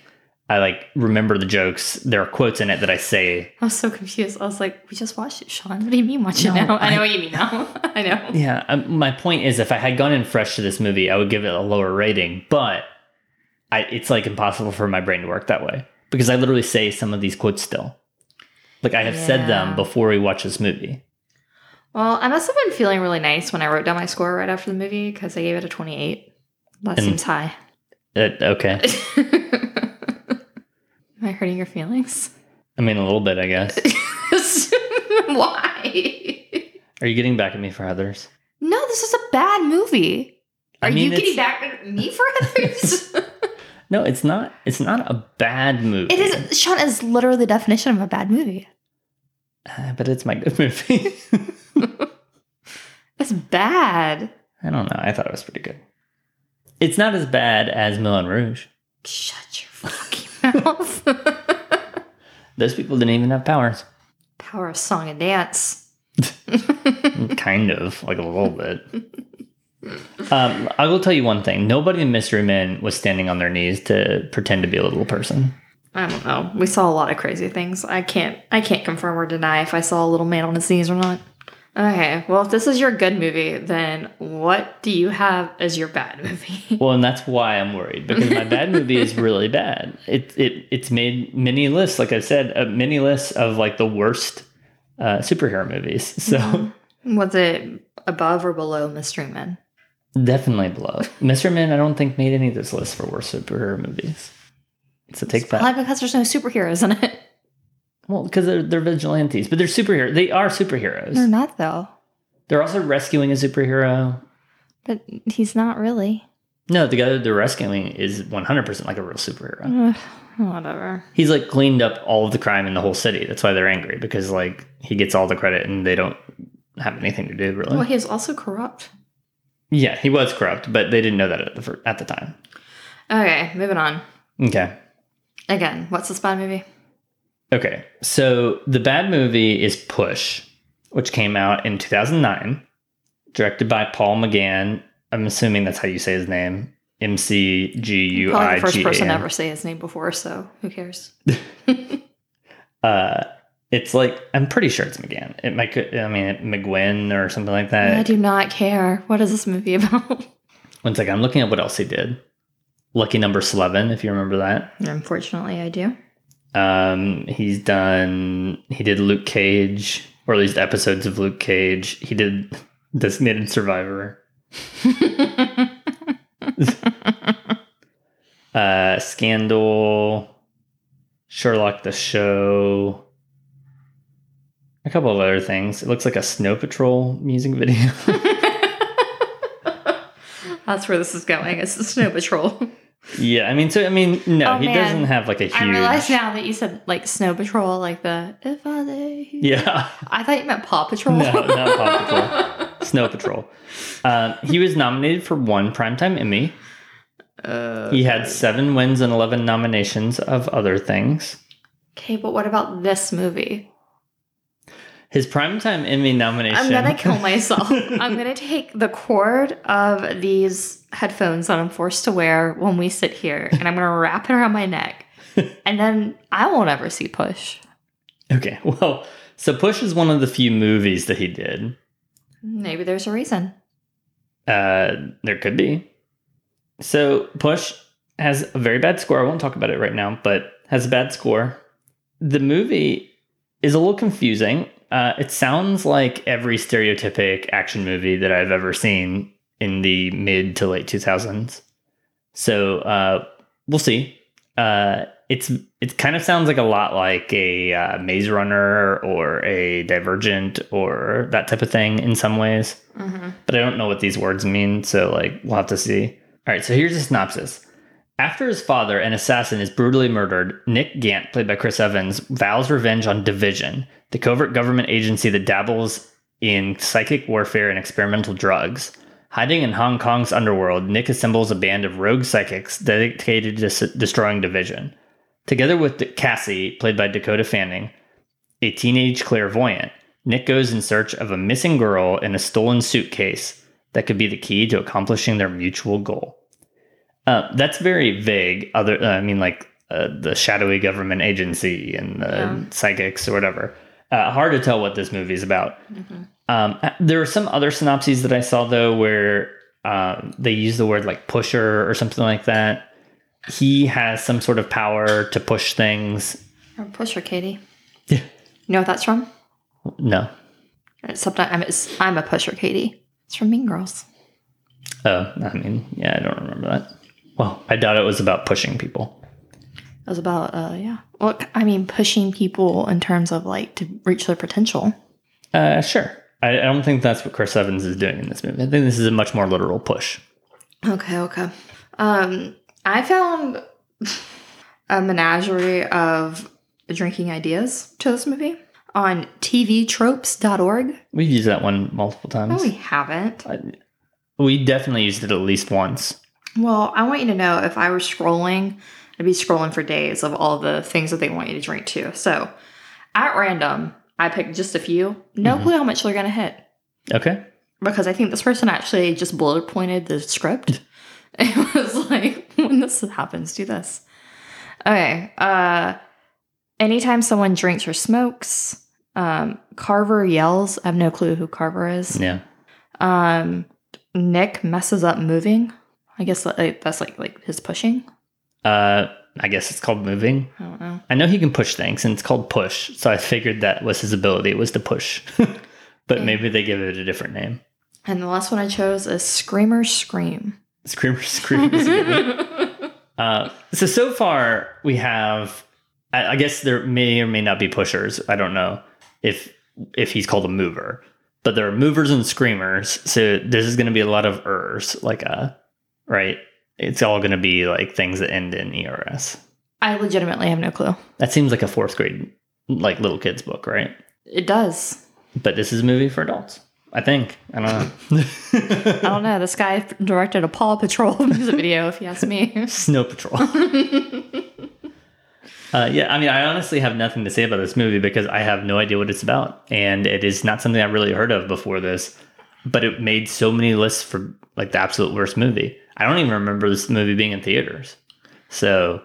I like remember the jokes. There are quotes in it that I say. I was so confused. I was like, "We just watched it, Sean. What do you mean watch it No, now?" I, [LAUGHS] I- know what you mean now. [LAUGHS] I know. Yeah. Um, my point is, if I had gone in fresh to this movie, I would give it a lower rating. But I, it's like impossible for my brain to work that way because I literally say some of these quotes still. Like I have said them before we watch this movie. Well, I must have been feeling really nice when I wrote down my score right after the movie because I gave it a twenty-eight. That And- seems high. Uh, okay. [LAUGHS] Am I hurting your feelings? I mean, a little bit, I guess. [LAUGHS] Why? Are you getting back at me for others? No, this is a bad movie. I Are mean, you getting back at me for [LAUGHS] others? No, it's not. It's not a bad movie. it is. Sean is literally the definition of a bad movie. Uh, but it's my good movie. [LAUGHS] It's bad. I don't know. I thought it was pretty good. It's not as bad as Moulin Rouge. Shut your fucking mouth. [LAUGHS] Those people didn't even have powers. Power of song and dance. [LAUGHS] kind of, like a little bit. Um, I will tell you one thing. Nobody in Mystery Men was standing on their knees to pretend to be a little person. I don't know. We saw a lot of crazy things. I can't I can't confirm or deny if I saw a little man on his knees or not. Okay, well if this is your good movie, then what do you have as your bad [LAUGHS] movie? Well, and that's why I'm worried because my bad movie is really bad. It it it's made many lists, like I said, uh, many lists of like the worst uh, superhero movies. [LAUGHS] So Was it above or below Mystery Men? definitely below. Mystery Men, I don't think made any of this list for worst superhero movies. So take that. Probably because there's no superheroes in it. Well, because they're they're vigilantes, but they're superheroes. They are superheroes. They're not though. They're also rescuing a superhero. But he's not really. No, the guy that they're rescuing is 100% like a real superhero. Ugh, whatever. He's like cleaned up all of the crime in the whole city. That's why they're angry because like he gets all the credit and they don't have anything to do really. Well, he is also corrupt. yeah, he was corrupt, but they didn't know that at the at the time. Okay, moving on. Okay. Again, what's the spy movie? Okay. So the bad movie is Push, which came out in 2009, directed by Paul McGann. I'm assuming that's how you say his name. M C G U Probably the first person to ever say his name before, so who cares? [LAUGHS] Uh, it's like I'm pretty sure it's McGann. It might. I mean, McGuinn or something like that. I do not care. What is this movie about? [LAUGHS] One second. I'm looking at what else he did. Lucky Number Slevin, if you remember that. Unfortunately, I do. Um, he's done. He did Luke Cage, or at least episodes of Luke Cage. He did Designated Survivor. [LAUGHS] uh, Scandal, Sherlock the Show, a couple of other things. It looks like a Snow Patrol music video. [LAUGHS] That's where this is going. It's the Snow Patrol. Yeah, I mean, so I mean, no, Oh, he man. doesn't have like a huge. I realize now that you said like Snow Patrol, like the if I here. Yeah. [LAUGHS] I thought you meant Paw Patrol. No, not Paw [LAUGHS] Patrol. Snow Patrol. Um, he was nominated for one Primetime Emmy. Uh, He had seven wins and 11 nominations of other things. okay, but what about this movie? His Primetime Emmy nomination. I'm gonna kill [LAUGHS] myself. I'm gonna take the cord of these headphones that I'm forced to wear when we sit here, and I'm gonna wrap it around my neck, [LAUGHS] and then I won't ever see Push. Okay, well, so Push is one of the few movies that he did. Maybe there's a reason. Uh, there could be. So Push has a very bad score. I won't talk about it right now, but has a bad score. The movie is a little confusing. Uh, it sounds like every stereotypic action movie that I've ever seen in the mid to late 2000s. So uh, we'll see. Uh, it's it kind of sounds like a lot like a uh, Maze Runner or a Divergent or that type of thing in some ways Mm-hmm. but I don't know what these words mean, so like we'll have to see. All right, so here's a synopsis. After his father, an assassin, is brutally murdered, Nick Gant, played by Chris Evans, vows revenge on Division, the covert government agency that dabbles in psychic warfare and experimental drugs. Hiding in Hong Kong's underworld, Nick assembles a band of rogue psychics dedicated to destroying Division. Together with Cassie, played by Dakota Fanning, a teenage clairvoyant, Nick goes in search of a missing girl in a stolen suitcase that could be the key to accomplishing their mutual goal. Uh, that's very vague. Other, uh, I mean, like uh, the shadowy government agency and the Yeah. psychics or whatever. Uh, hard to tell what this movie is about. Um, there are some other synopses that I saw though where um, they use the word like pusher or something like that. He has some sort of power to push things. Or Pusher Katie. Yeah. You know what that's from? No, I'm, I'm a Pusher Katie. It's from Mean Girls. Oh, I mean, yeah, I don't remember that. Well, I doubt it was about pushing people. It was about, uh, yeah. Well, I mean, pushing people in terms of like to reach their potential. Uh, sure. I, I don't think that's what Chris Evans is doing in this movie. I think this is a much more literal push. Okay, okay. Um, I found a menagerie of drinking ideas to this movie on tvtropes.org. We've used that one multiple No, times. we haven't. I- we definitely used it at least once. Well, I want you to know if I were scrolling, I'd be scrolling for days of all the things that they want you to drink too. So at random, I picked just a few. No clue how much they're going to hit Okay. because I think this person actually just bullet pointed the script. [LAUGHS] It was like, when this happens, do this. Okay. Uh, anytime someone drinks or smokes, um, Carver yells. I have no clue who Carver is. Yeah. Um, Nick messes up moving. I guess like, that's like like his pushing. Uh, I guess it's called moving. I don't know. I know he can push things, and it's called push. So I figured that was his ability It was to push. [LAUGHS] but maybe they give it a different name. And the last one I chose is Screamer Scream. Screamer, scream. is a good one. [LAUGHS] Uh, so so far we have, I, I guess there may or may not be pushers. I don't know if if he's called a mover, but there are movers and screamers. So this is going to be a lot of ers, like a right. It's all going to be like things that end in ers. I legitimately have no clue. That seems like a fourth grade like little kids book, right? It does. But this is a movie for adults. I think. I don't know. [LAUGHS] I don't know. This guy directed a Paw Patrol [LAUGHS] music video, if you ask me. Snow Patrol. [LAUGHS] uh, yeah, I mean, I honestly have nothing to say about this movie because I have no idea what it's about, and it is not something I really heard of before this. But it made so many lists for like the absolute worst movie. I don't even remember this movie being in theaters. So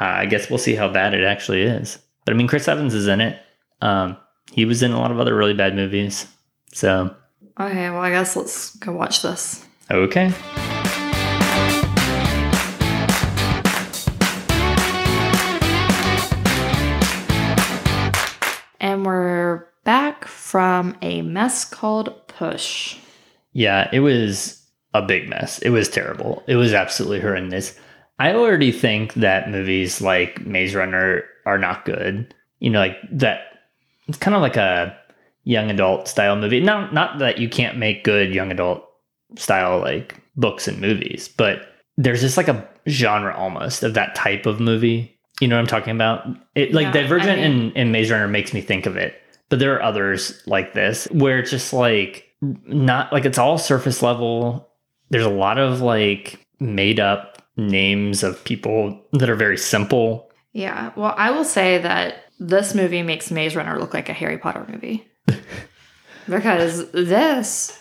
uh, I guess we'll see how bad it actually is. But I mean, Chris Evans is in it. Um, he was in a lot of other really bad movies. So Okay, well, I guess let's go watch this. okay. And we're back from a mess called Push. Yeah, it was a big mess. It was terrible. It was absolutely horrendous. I already think that movies like Maze Runner are not good. You know, like that. It's kind of like a young adult style movie. Not not that you can't make good young adult style like books and movies, but there's just like a genre almost of that type of movie. You know what I'm talking about? It like Yeah, Divergent I mean- and, and Maze Runner makes me think of it. But there are others like this where it's just like not like it's all surface level. There's a lot of like made up names of people that are very simple. Yeah, well, I will say that this movie makes Maze Runner look like a Harry Potter movie. [LAUGHS] because this,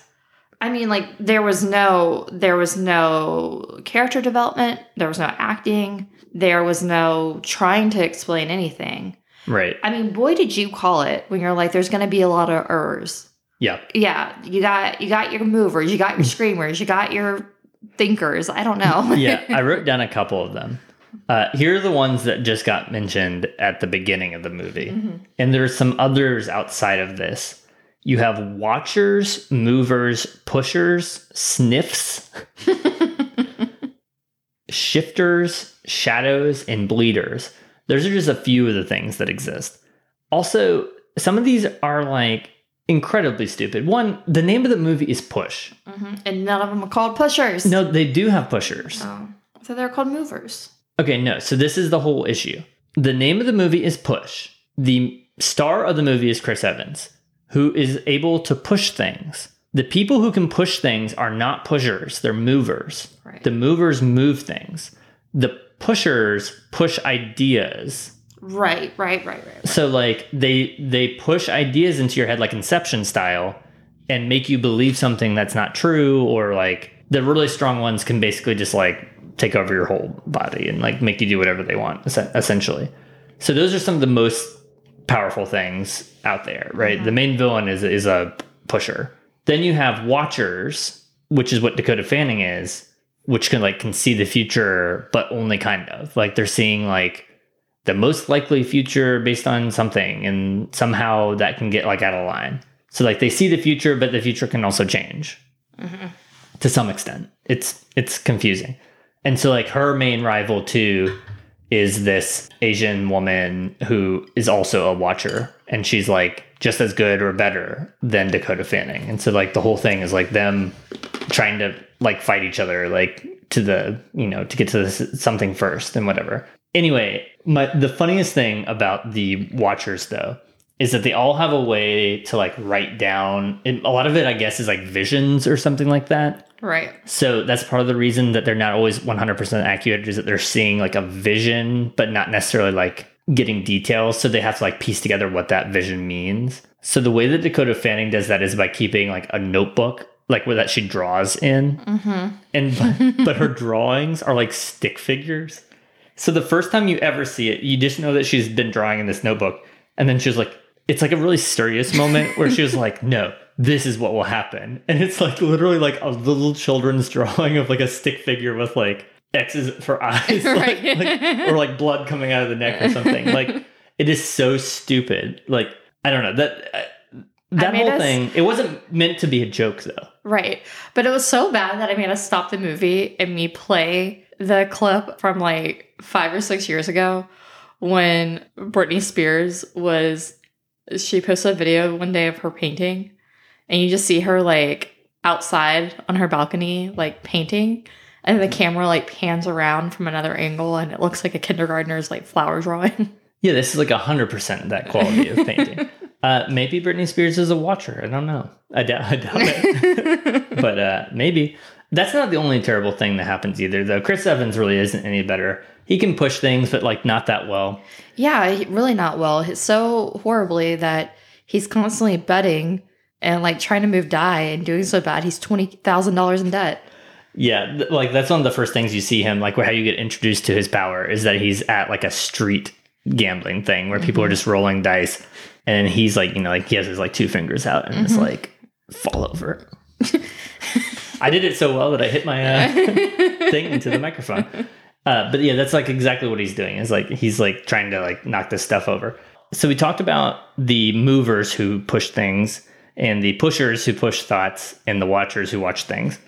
I mean, like there was no, there was no character development, there was no acting, there was no trying to explain anything. Right. I mean, boy, did you call it when you're like, there's going to be a lot of errors. Yeah. Yeah, you got you got your movers, you got your [LAUGHS] screamers, you got your thinkers. I don't know. [LAUGHS] yeah, I wrote [LAUGHS] down a couple of them. Uh, here are the ones that just got mentioned at the beginning of the movie. And there's some others outside of this. You have watchers, movers, pushers, sniffs, shifters, shadows, and bleeders. Those are just a few of the things that exist. Also, some of these are like incredibly stupid. One, the name of the movie is Push. Mhm. and none of them are called pushers. No, they do have pushers. Oh, so they're called movers. Okay, no. So this is the whole issue. The name of the movie is Push. The star of the movie is Chris Evans, who is able to push things. The people who can push things are not pushers, they're movers. Right. The movers move things. The pushers push ideas. Right, right, right, right. So like they they push ideas into your head like inception style and make you believe something that's not true or like the really strong ones can basically just like take over your whole body and like make you do whatever they want essentially. So those are some of the most powerful things out there, right? Mm-hmm. The main villain is is a pusher. Then you have watchers, which is what Dakota Fanning is, which can like can see the future, but only kind of like they're seeing like the most likely future based on something, and somehow that can get like out of line. So like they see the future, but the future can also change to some extent. It's it's confusing. And so like her main rival too is this Asian woman who is also a watcher and she's like just as good or better than Dakota Fanning. And so like the whole thing is like them trying to like fight each other like to the, you know, to get to this, something first and whatever. Anyway, my the funniest thing about the watchers though is that they all have a way to like write down and a lot of it I guess is like visions or something like that. Right. So that's part of the reason that they're not always 100% accurate is that they're seeing like a vision, but not necessarily like getting details. So they have to like piece together what that vision means. So the way that Dakota Fanning does that is by keeping like a notebook, like where that she draws in. Mm-hmm. And but, but her [LAUGHS] drawings are like stick figures. So the first time you ever see it, you just know that she's been drawing in this notebook. And then she was like, it's like a really serious moment where she was like, no, this is what will happen. And it's like literally like a little children's [LAUGHS] drawing of like a stick figure with like X's for eyes, [LAUGHS] like, Right. like- or like blood coming out of the neck or something. Like it is so stupid. Like, I don't know that. uh, That whole us- thing, it wasn't meant to be a joke though. Right. But it was so bad that I made us stop the movie and me play the clip from like five or six years ago when Britney Spears was, she posted a video one day of her painting and you just see her like outside on her balcony, like painting. And the camera like pans around from another angle and it looks like a kindergartner's like flower drawing. [LAUGHS] Yeah, this is like hundred percent that quality of painting. [LAUGHS] Uh, maybe Britney Spears is a watcher. I don't know. I doubt, I doubt it. [LAUGHS] but uh, maybe that's not the only terrible thing that happens either. Though Chris Evans really isn't any better. He can push things, but like not that well. Yeah, really not well. He's so horribly that he's constantly betting and like trying to move die and doing so bad. He's twenty thousand dollars in debt. Yeah, th- like that's one of the first things you see him, like how you get introduced to his power is that he's at like a street gambling thing where people are mm-hmm. just rolling dice, and he's like, you know, like he has his like two fingers out and it's mm-hmm. like fall over. [LAUGHS] I did it so well that I hit my uh, [LAUGHS] thing into the microphone. Uh, but yeah, that's like exactly what he's doing. Is like he's like trying to like knock this stuff over. So we talked about the movers who push things, and the pushers who push thoughts, and the watchers who watch things.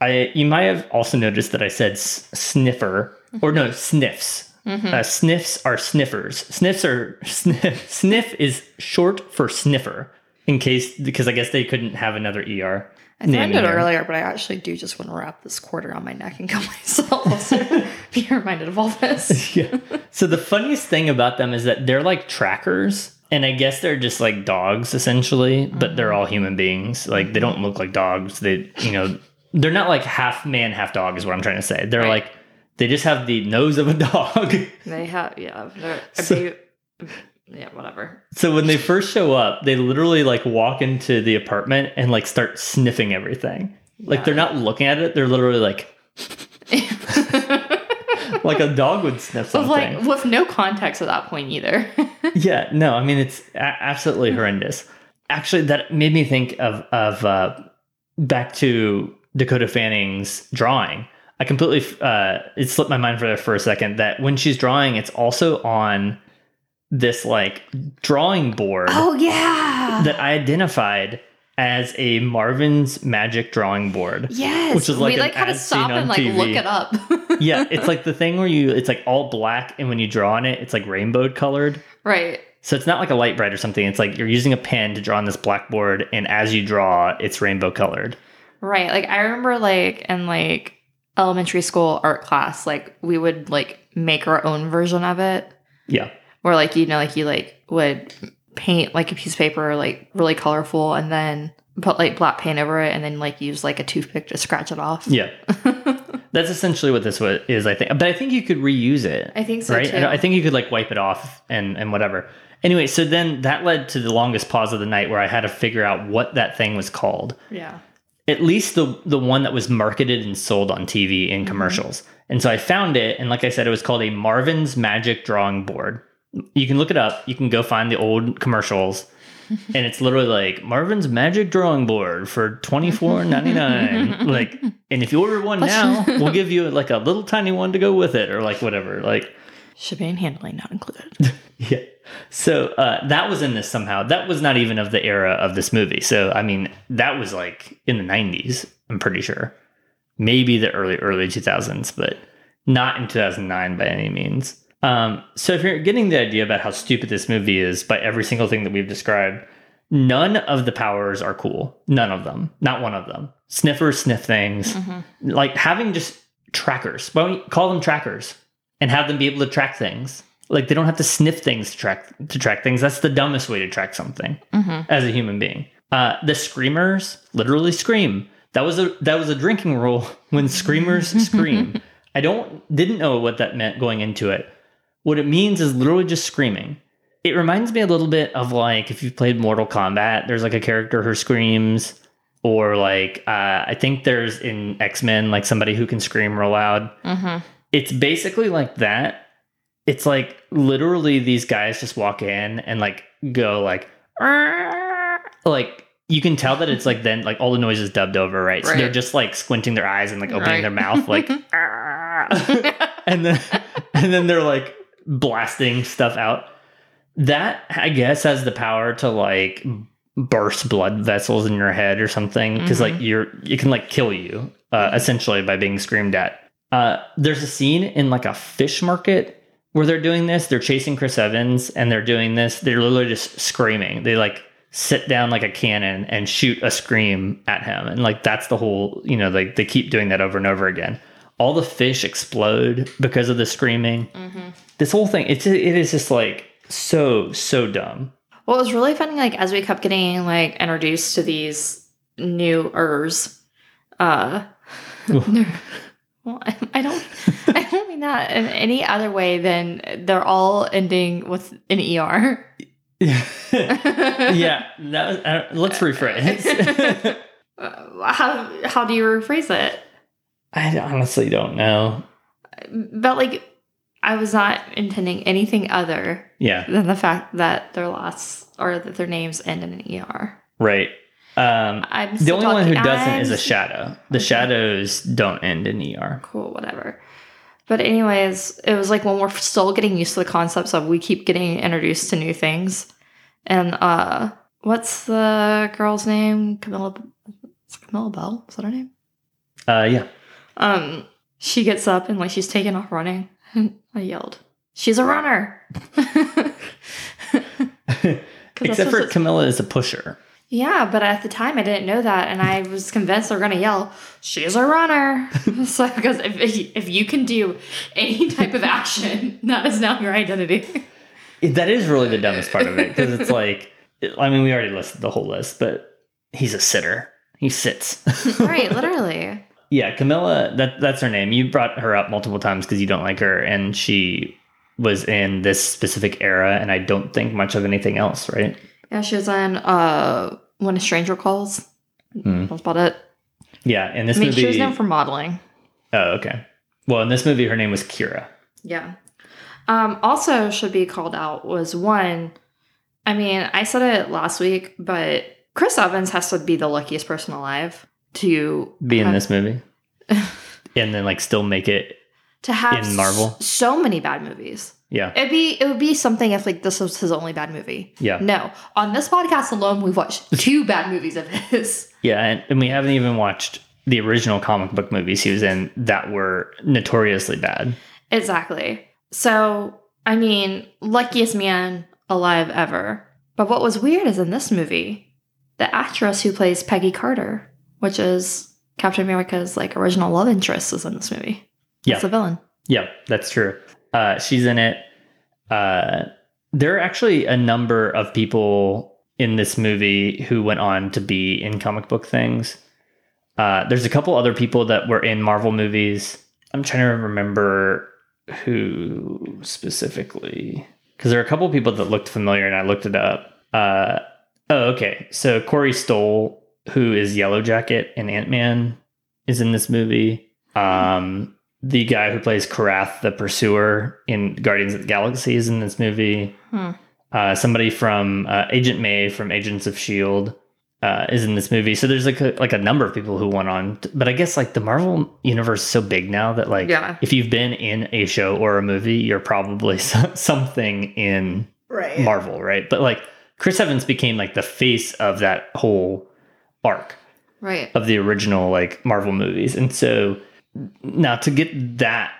I you might have also noticed that I said s- sniffer or no sniffs. Uh, sniffs are sniffers. Sniffs are sniff. Sniff is short for sniffer. In case because I guess they couldn't have another er. I found it earlier, but I actually do just want to wrap this quarter on my neck and kill myself. So [LAUGHS] be reminded of all this. [LAUGHS] yeah. So the funniest thing about them is that they're like trackers. And I guess they're just like dogs essentially, but they're mm-hmm. all human beings. Like they don't look like dogs. They, you know, they're not like half man, half dog is what I'm trying to say. They're Right. like, they just have the nose of a [LAUGHS] dog. They have, yeah, they're, So- yeah, whatever. so when they first show up, they literally like walk into the apartment and like start sniffing everything. Like they're not looking at it. They're literally like, [LAUGHS] like a dog would sniff With something. like with no context at that point either. [LAUGHS] yeah, no, I mean it's a- absolutely horrendous. Actually, that made me think of of uh, back to Dakota Fanning's drawing. I completely uh, it slipped my mind for there for a second that when she's drawing, it's also on this like drawing board oh yeah. that I identified as a Marvin's Magic drawing board. yes. which is like we like had to stop and like TV. look it up. [LAUGHS] yeah, it's like [LAUGHS] the thing where you it's like all black, and when you draw on it, it's like rainbow colored. right. So it's not like a Lite-Brite or something. It's like you're using a pen to draw on this blackboard, and as you draw, it's rainbow colored. Right. Like I remember like in like elementary school art class, like we would like make our own version of it. Yeah, Where like you know, like you like would paint like a piece of paper like really colorful and then put like black paint over it and then like use like a toothpick to scratch it off. yeah. [LAUGHS] That's essentially what this is, I think. But I think you could reuse it. I think so right? too. I think you could like wipe it off and and whatever. Anyway, so then that led to the longest pause of the night where I had to figure out what that thing was called. yeah. At least the the one that was marketed and sold on TV in mm-hmm. commercials. And so I found it, and like I said, it was called a Marvin's Magic Drawing Board. You can look it up. You can go find the old commercials, [LAUGHS] and it's literally like Marvin's Magic Drawing Board for twenty four ninety nine. [LAUGHS] like, and if you order one now, [LAUGHS] we'll give you like a little tiny one to go with it, or like whatever. Like, Shipping and handling not included. yeah. So uh, that was in this somehow. That was not even of the era of this movie. So I mean, that was like in the '90s. I'm pretty sure, maybe the early early 2000s, but not in 2009 by any means. Um, so if you're getting the idea about how stupid this movie is by every single thing that we've described, none of the powers are cool. None of them. Not one of them. Sniffers sniff things. Like having just trackers. Why don't you call them trackers and have them be able to track things? Like they don't have to sniff things to track to track things. That's the dumbest way to track something as a human being. Uh, the screamers literally scream. That was a that was a drinking rule [LAUGHS] when screamers scream. [LAUGHS] I don't didn't know what that meant going into it. What it means is literally just screaming. It reminds me a little bit of like if you've played Mortal Kombat, there's like a character who screams, or like uh, I think there's in X Men like somebody who can scream real loud. Mm-hmm. It's basically like that. It's like literally these guys just walk in and like go like "Arr!" like you can tell that it's like then like all the noise is dubbed over, right? So they're just like squinting their eyes and like opening Right. their mouth like [LAUGHS] [LAUGHS] and then and then they're like blasting stuff out. That I guess has the power to like burst blood vessels in your head or something because like you're it can like kill you uh, essentially by being screamed at. Uh, there's a scene in like a fish market where they're doing this. They're chasing Chris Evans and they're doing this. They're literally just screaming. They like sit down like a cannon and shoot a scream at him. And like that's the whole, you know, like they keep doing that over and over again. All the fish explode because of the screaming. This whole thing, it's it is just like so so dumb. Well, it was really funny, like as we kept getting like introduced to these new ers. Uh, [LAUGHS] well, I, don't, I don't mean that in any other way than they're all ending with an er. [LAUGHS] yeah, that was, uh, let's [LAUGHS] rephrase. Uh, how how do you rephrase it? I honestly don't know. But like, I was not intending anything other Yeah, than the fact that their last or that their names end in an ER. right. Um, I'm the only one who doesn't I'm is a shadow. The Okay. shadows don't end in ER. cool, whatever. But anyways, it was like when we're still getting used to the concepts of we keep getting introduced to new things. And uh what's the girl's name? Camilla Camilla Belle? Is that her name? Uh, yeah. Um she gets up and like she's taking off running. And [LAUGHS] I yelled, She's a runner." [LAUGHS] Except for Camilla is a pusher. Yeah, but at the time I didn't know that, and I was convinced they were gonna yell, "She's a runner!" [LAUGHS] so because if if you can do any type of action, that is now your identity. That is really the dumbest part of it because it's like, I mean, we already listed the whole list, but he's a sitter. He sits. right, literally. Yeah, Camilla, that that's her name. You brought her up multiple times because you don't like her, and she was in this specific era, and I don't think much of anything else, right? Yeah, she was in uh when a stranger calls. Hmm. That's about it. Yeah, in this I mean, movie. she was known for modeling. oh, okay. Well, in this movie, her name was Kira. Yeah. Um, also should be called out was one. I mean, I said it last week, but Chris Evans has to be the luckiest person alive to Be in have- this movie, [LAUGHS] and then like still make it. to have in Marvel. so many bad movies. Yeah, It'd be it would be something if like this was his only bad movie. yeah, No, on this podcast alone, we've watched two [LAUGHS] bad movies of his. yeah, and, and we haven't even watched the original comic book movies he was in that were notoriously bad. Exactly. So I mean, luckiest man alive ever. But what was weird is in this movie, the actress who plays Peggy Carter, which is Captain America's like original love interest, is in this movie. Yeah. That's the villain. Yeah, that's true. Uh, she's in it. Uh, there are actually a number of people in this movie who went on to be in comic book things. Uh, there's a couple other people that were in Marvel movies. I'm trying to remember who specifically, because there are a couple people that looked familiar, and I looked it up. Uh, oh, okay. So Corey Stoll, who is Yellow Jacket and Ant Man, is in this movie. Um, the guy who plays Korath, the pursuer in Guardians of the Galaxy, is in this movie. Hmm. Uh, somebody from uh, Agent May from Agents of Shield uh, is in this movie. So there's like a, like a number of people who went on, t- but I guess like the Marvel universe is so big now that like Yeah. if you've been in a show or a movie, you're probably [LAUGHS] so- something in Right. Marvel, right? But like Chris Evans became like the face of that whole arc Right. of the original like Marvel movies. And so now to get that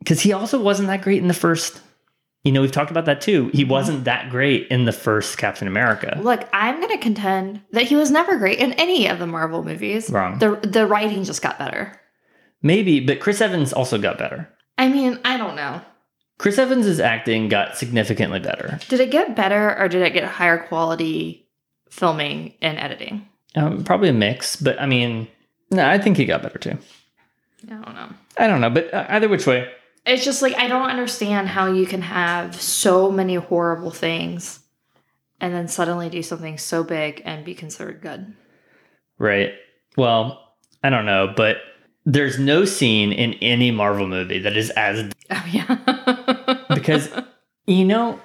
because he also wasn't that great in the first you know, we've talked about that too. He mm-hmm. wasn't that great in the first Captain America. Look, I'm going to contend that he was never great in any of the Marvel movies. Wrong. The the writing just got better. Maybe, but Chris Evans also got better. I mean, I don't know. Chris Evans' acting got significantly better. Did it get better or did it get higher quality filming and editing? Um, probably a mix, but I mean, no, I think he got better too. I don't know. I don't know, but uh, either which way, It's just like I don't understand how you can have so many horrible things and then suddenly do something so big and be considered good. right? Well, I don't know, but there's no scene in any Marvel movie that is as [LAUGHS] Oh yeah. [LAUGHS] because you know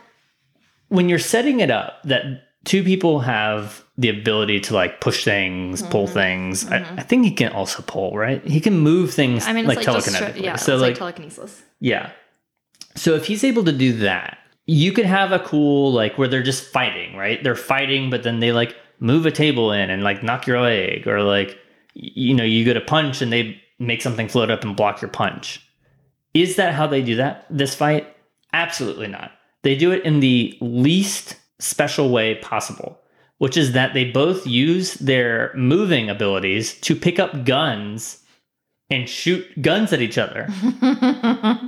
when you're setting it up that two people have the ability to like push things pull Mhm. things. I, Mhm. I think he can also pull right? He can move things I mean, it's like, like, telekinetically. straight- yeah, so it's like, like telekinesis. yeah. So if he's able to do that you could have a cool like where they're just fighting right? They're fighting but then they like move a table in and like knock your leg or like you know you go to punch and they make something float up and block your punch. Is that how they do that this fight? Absolutely not. They do it in the least special way possible which is that they both use their moving abilities to pick up guns and shoot guns at each other [LAUGHS]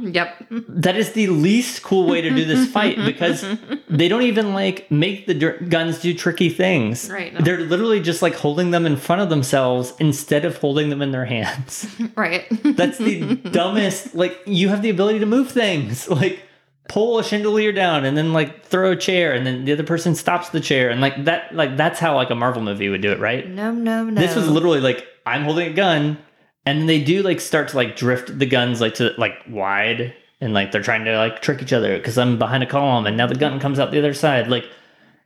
yep. that is the least cool way to do this fight [LAUGHS] because they don't even like make the dir- guns do tricky things. Right, no. They're literally just like holding them in front of themselves instead of holding them in their hands. [LAUGHS] right. That's the dumbest. Like you have the ability to move things. Like pull a chandelier down and then like throw a chair and then the other person stops the chair and like that like that's how like a Marvel movie would do it, right? No, no, no. This was literally like I'm holding a gun and they do like start to like drift the guns like to like wide and like they're trying to like trick each other because I'm behind a column and now the gun comes out the other side. Like,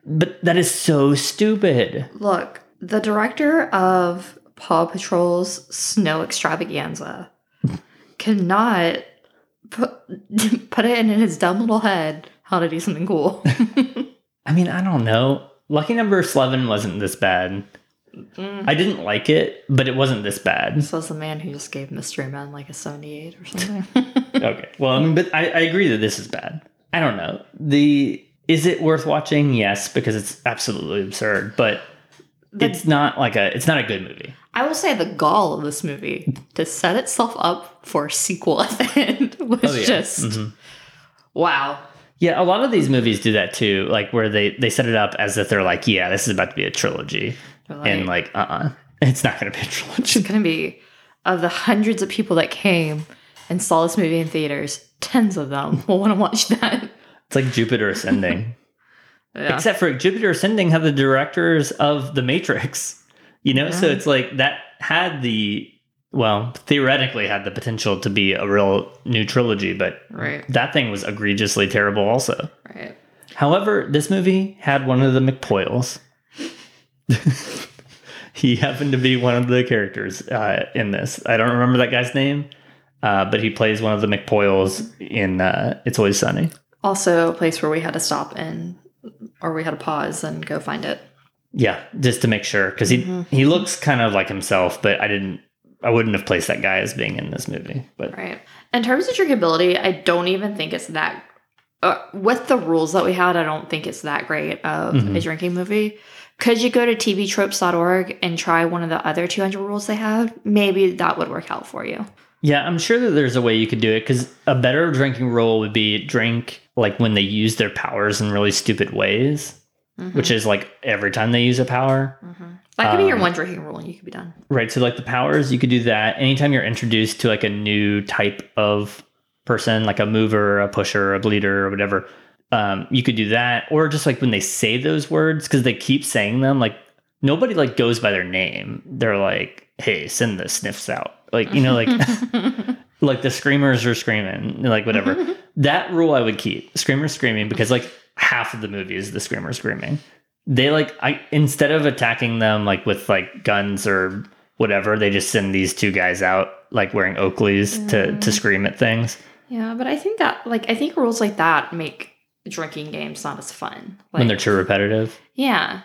but that is so stupid. Look, the director of Paw Patrol's Snow Extravaganza [LAUGHS] cannot put, [LAUGHS] put it in his dumb little head how to do something cool. [LAUGHS] I mean, I don't know. Lucky Number Slevin wasn't this bad. Mm. I didn't like it, but it wasn't this bad. this was the man who just gave Mystery Men like a 78 or something. [LAUGHS] okay. Well, I mean, but I, I agree that this is bad. I don't know. The is it worth watching? Yes, because it's absolutely absurd, but it's not like a it's not a good movie. I will say the gall of this movie to set itself up for a sequel [LAUGHS] at the end was Oh, yeah. just Mhm. wow. Yeah, a lot of these movies do that too, like where they they set it up as if they're like, yeah, this is about to be a trilogy, like, and like, uh, uh it's not going to be a trilogy. it's gonna be of the hundreds of people that came and saw this movie in theaters, tens of them will want to watch that. It's like Jupiter Ascending, [LAUGHS] Yeah. except for Jupiter Ascending have the directors of The Matrix, you know, so it's like that had the well theoretically had the potential to be a real new trilogy, but right, that thing was egregiously terrible also. right. However, this movie had one of the McPoyles. [LAUGHS] he happened to be one of the characters uh, in this. I don't remember that guy's name, uh, but he plays one of the McPoyles in uh, It's Always Sunny. Also, a place where we had to stop and or we had to pause and go find it. Yeah, just to make sure because he Mhm. he looks kind of like himself, but I didn't. I wouldn't have placed that guy as being in this movie. But Right. In terms of drinkability, I don't even think it's that. Uh, with the rules that we had, I don't think it's that great of Mhm. a drinking movie. Could you go to tvtropes.org and try one of the other 200 rules they have? Maybe that would work out for you. yeah, I'm sure that there's a way you could do it because a better drinking rule would be drink like when they use their powers in really stupid ways. Which is like every time they use a power. Mhm. that could be your um, one drinking rule and you could be done. Right. So like the powers, you could do that. Anytime you're introduced to like a new type of person, like a mover, a pusher, a bleeder, or whatever, um, you could do that. Or just like when they say those words, because they keep saying them, like nobody like goes by their name. They're like, hey, send the sniffs out. Like, you know, like [LAUGHS] like the screamers are screaming, like whatever. [LAUGHS] that rule I would keep. Screamers screaming because like half of the movie is the screamer screaming. They like I instead of attacking them like with like guns or whatever, they just send these two guys out like wearing Oakleys to to scream at things. yeah, but I think that, like, I think rules like that make drinking games not as fun. Like, when they're too repetitive. yeah.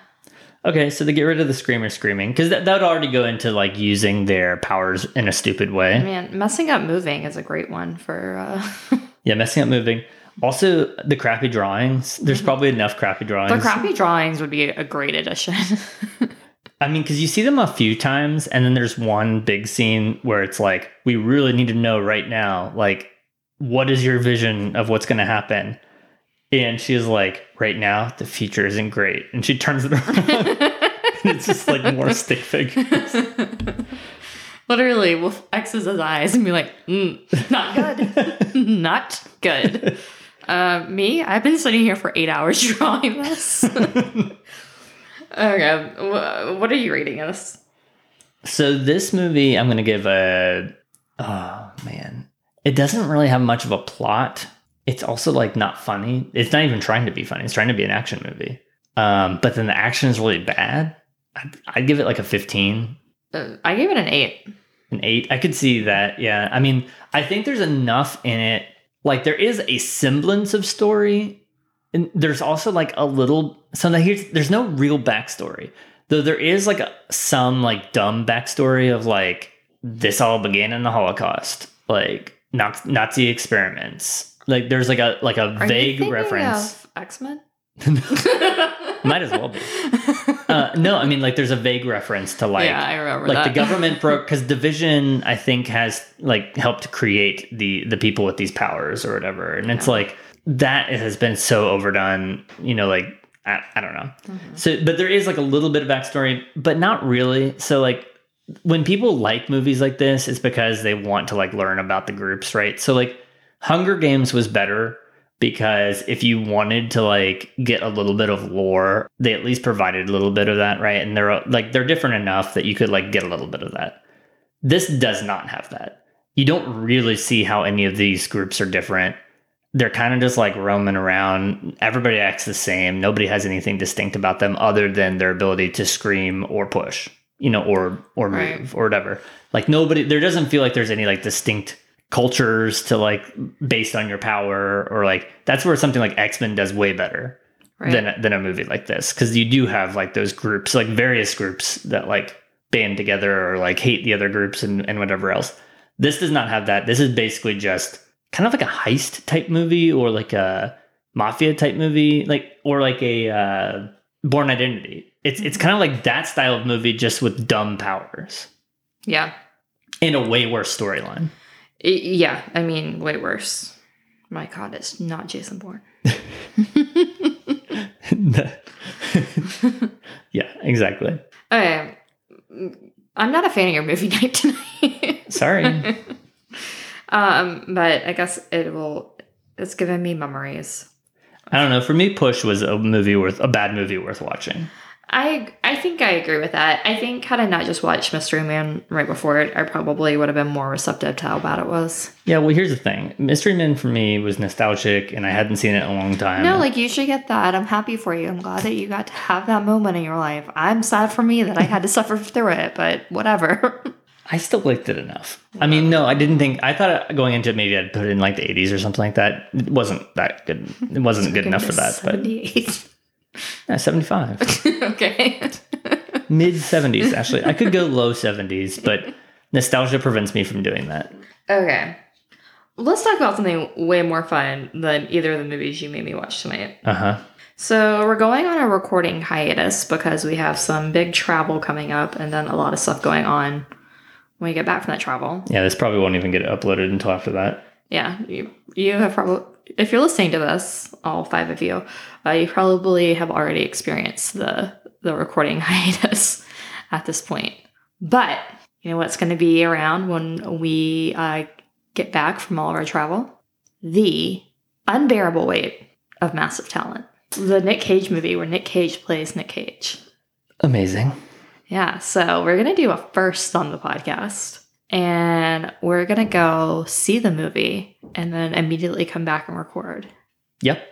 Okay, so they get rid of the screamer screaming because that, that would already go into like using their powers in a stupid way. Man, messing up moving is a great one for. Uh, [LAUGHS] Yeah, messing up moving. Also, the crappy drawings. There's probably enough crappy drawings. the crappy drawings would be a great addition. [LAUGHS] I mean, because you see them a few times, and then there's one big scene where it's like, we really need to know right now, like, what is your vision of what's going to happen? And she's like, right now, the future isn't great. And she turns it around. and [LAUGHS] it's just like more stick figures. [LAUGHS] Literally, with X's his eyes and be like, mm, not good. not good. Uh, me, I've been sitting here for eight hours [LAUGHS] drawing this. [LAUGHS] okay, what are you rating us? So this movie, I'm going to give a. Oh man, it doesn't really have much of a plot. It's also like not funny. It's not even trying to be funny. It's trying to be an action movie. Um, but then the action is really bad. I'd, I'd give it like a 15, Uh, I gave it an eight. an eight. I could see that. Yeah. I mean, I think there's enough in it. Like there is a semblance of story, and there's also like a little. So that here's there's no real backstory, though. There is like a, some like dumb backstory of like this all began in the Holocaust, like Nazi experiments. Like there's like a like a Are vague reference. X Men? [LAUGHS] Might as well be. [LAUGHS] Uh, no, I mean like there's a vague reference to like yeah, I remember like that. the government [LAUGHS] broke because division i think has like helped create the the people with these powers or whatever. And it's like that has been so overdone you know like i, I don't know. Mm-hmm. so but there is like a little bit of backstory but not really. So like when people like movies like this it's because they want to like learn about the groups right? So like hunger games was better because if you wanted to like get a little bit of lore they at least provided a little bit of that right and they're like they're different enough that you could like get a little bit of that This does not have that. You don't really see how any of these groups are different. They're kind of just like roaming around. Everybody acts the same. Nobody has anything distinct about them other than their ability to scream or push, you know, or or move Right. or whatever. Like nobody there doesn't feel like there's any like distinct cultures to like based on your power or like that's where something like X-Men does way better Right. than than a movie like this because you do have like those groups like various groups that like band together or like hate the other groups and, and whatever else. This does not have that. This is basically just kind of like a heist type movie or like a mafia type movie like or like a uh, Bourne identity. It's it's kind of like that style of movie just with dumb powers. Yeah. and a way worse storyline Y- Yeah. I mean, way worse. My God, it's not Jason Bourne. [LAUGHS] yeah exactly Okay. I'm not a fan of your movie [LAUGHS] night tonight. sorry um, but I guess it will. It's given me memories. i don't know for me push was a movie worth a bad movie worth watching I I think I agree with that. I think had I not just watched Mystery Men right before it, I probably would have been more receptive to how bad it was. Yeah, well, here's the thing. Mystery Men for me was nostalgic, and I hadn't seen it in a long time. No, like you should get that. I'm happy for you. I'm glad that you got to have that moment in your life. I'm sad for me that I had to [LAUGHS] suffer through it, but whatever. [LAUGHS] I still liked it enough. I mean, no, I didn't think. I thought going into it, maybe I'd put it in like the 80s or something like that. It wasn't that good. It wasn't good enough for that. But [LAUGHS] 78. yeah, 75, [LAUGHS] okay. mid 70s. [LAUGHS] Actually, I could go low 70s, but nostalgia prevents me from doing that. Okay. Let's talk about something way more fun than either of the movies you made me watch tonight. Uh huh. So, we're going on a recording hiatus because we have some big travel coming up and then a lot of stuff going on when we get back from that travel. Yeah, this probably won't even get uploaded until after that. Yeah, you, you have probably, if you're listening to this, all five of you, uh, you probably have already experienced the, the recording [LAUGHS] hiatus at this point. But you know what's going to be around when we uh, get back from all of our travel? The unbearable weight of massive talent. The Nick Cage movie where Nick Cage plays Nick Cage. Amazing. Yeah, so we're going to do a first on the podcast. And we're going to go see the movie and then immediately come back and record. Yep.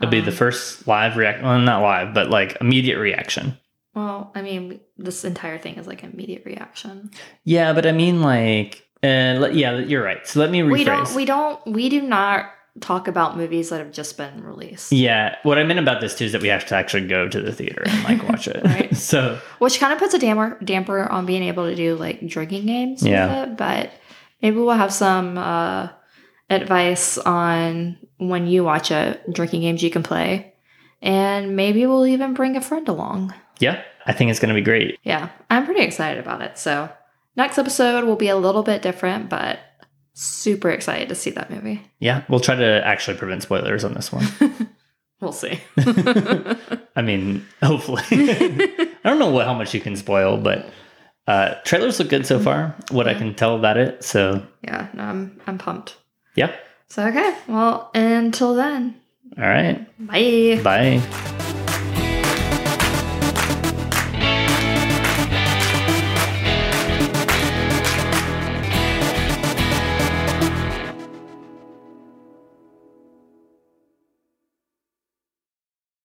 It'll be the Um, first live react. Well, not live, but like immediate reaction. Well, I mean, this entire thing is like immediate reaction. Yeah, but I mean, like, uh, yeah, you're right. So let me rephrase. We don't, we don't, we do not talk about movies that have just been released. Yeah, what I meant about this too is that we have to actually go to the theater and like watch it. [LAUGHS] Right. So Which kind of puts a damper, damper on being able to do like drinking games Yeah. with it. But maybe we'll have some uh, advice on when you watch a drinking games you can play. And maybe we'll even bring a friend along. yeah, I think it's gonna be great. Yeah, I'm pretty excited about it. So, next episode will be a little bit different, but super excited to see that movie. Yeah, we'll try to actually prevent spoilers on this one. [LAUGHS] We'll see. [LAUGHS] I mean, hopefully. [LAUGHS] I don't know what how much you can spoil, but uh, trailers look good so far. What I can tell about it. So yeah, no, I'm I'm pumped. yeah. So okay, well, until then, All right. bye. Bye.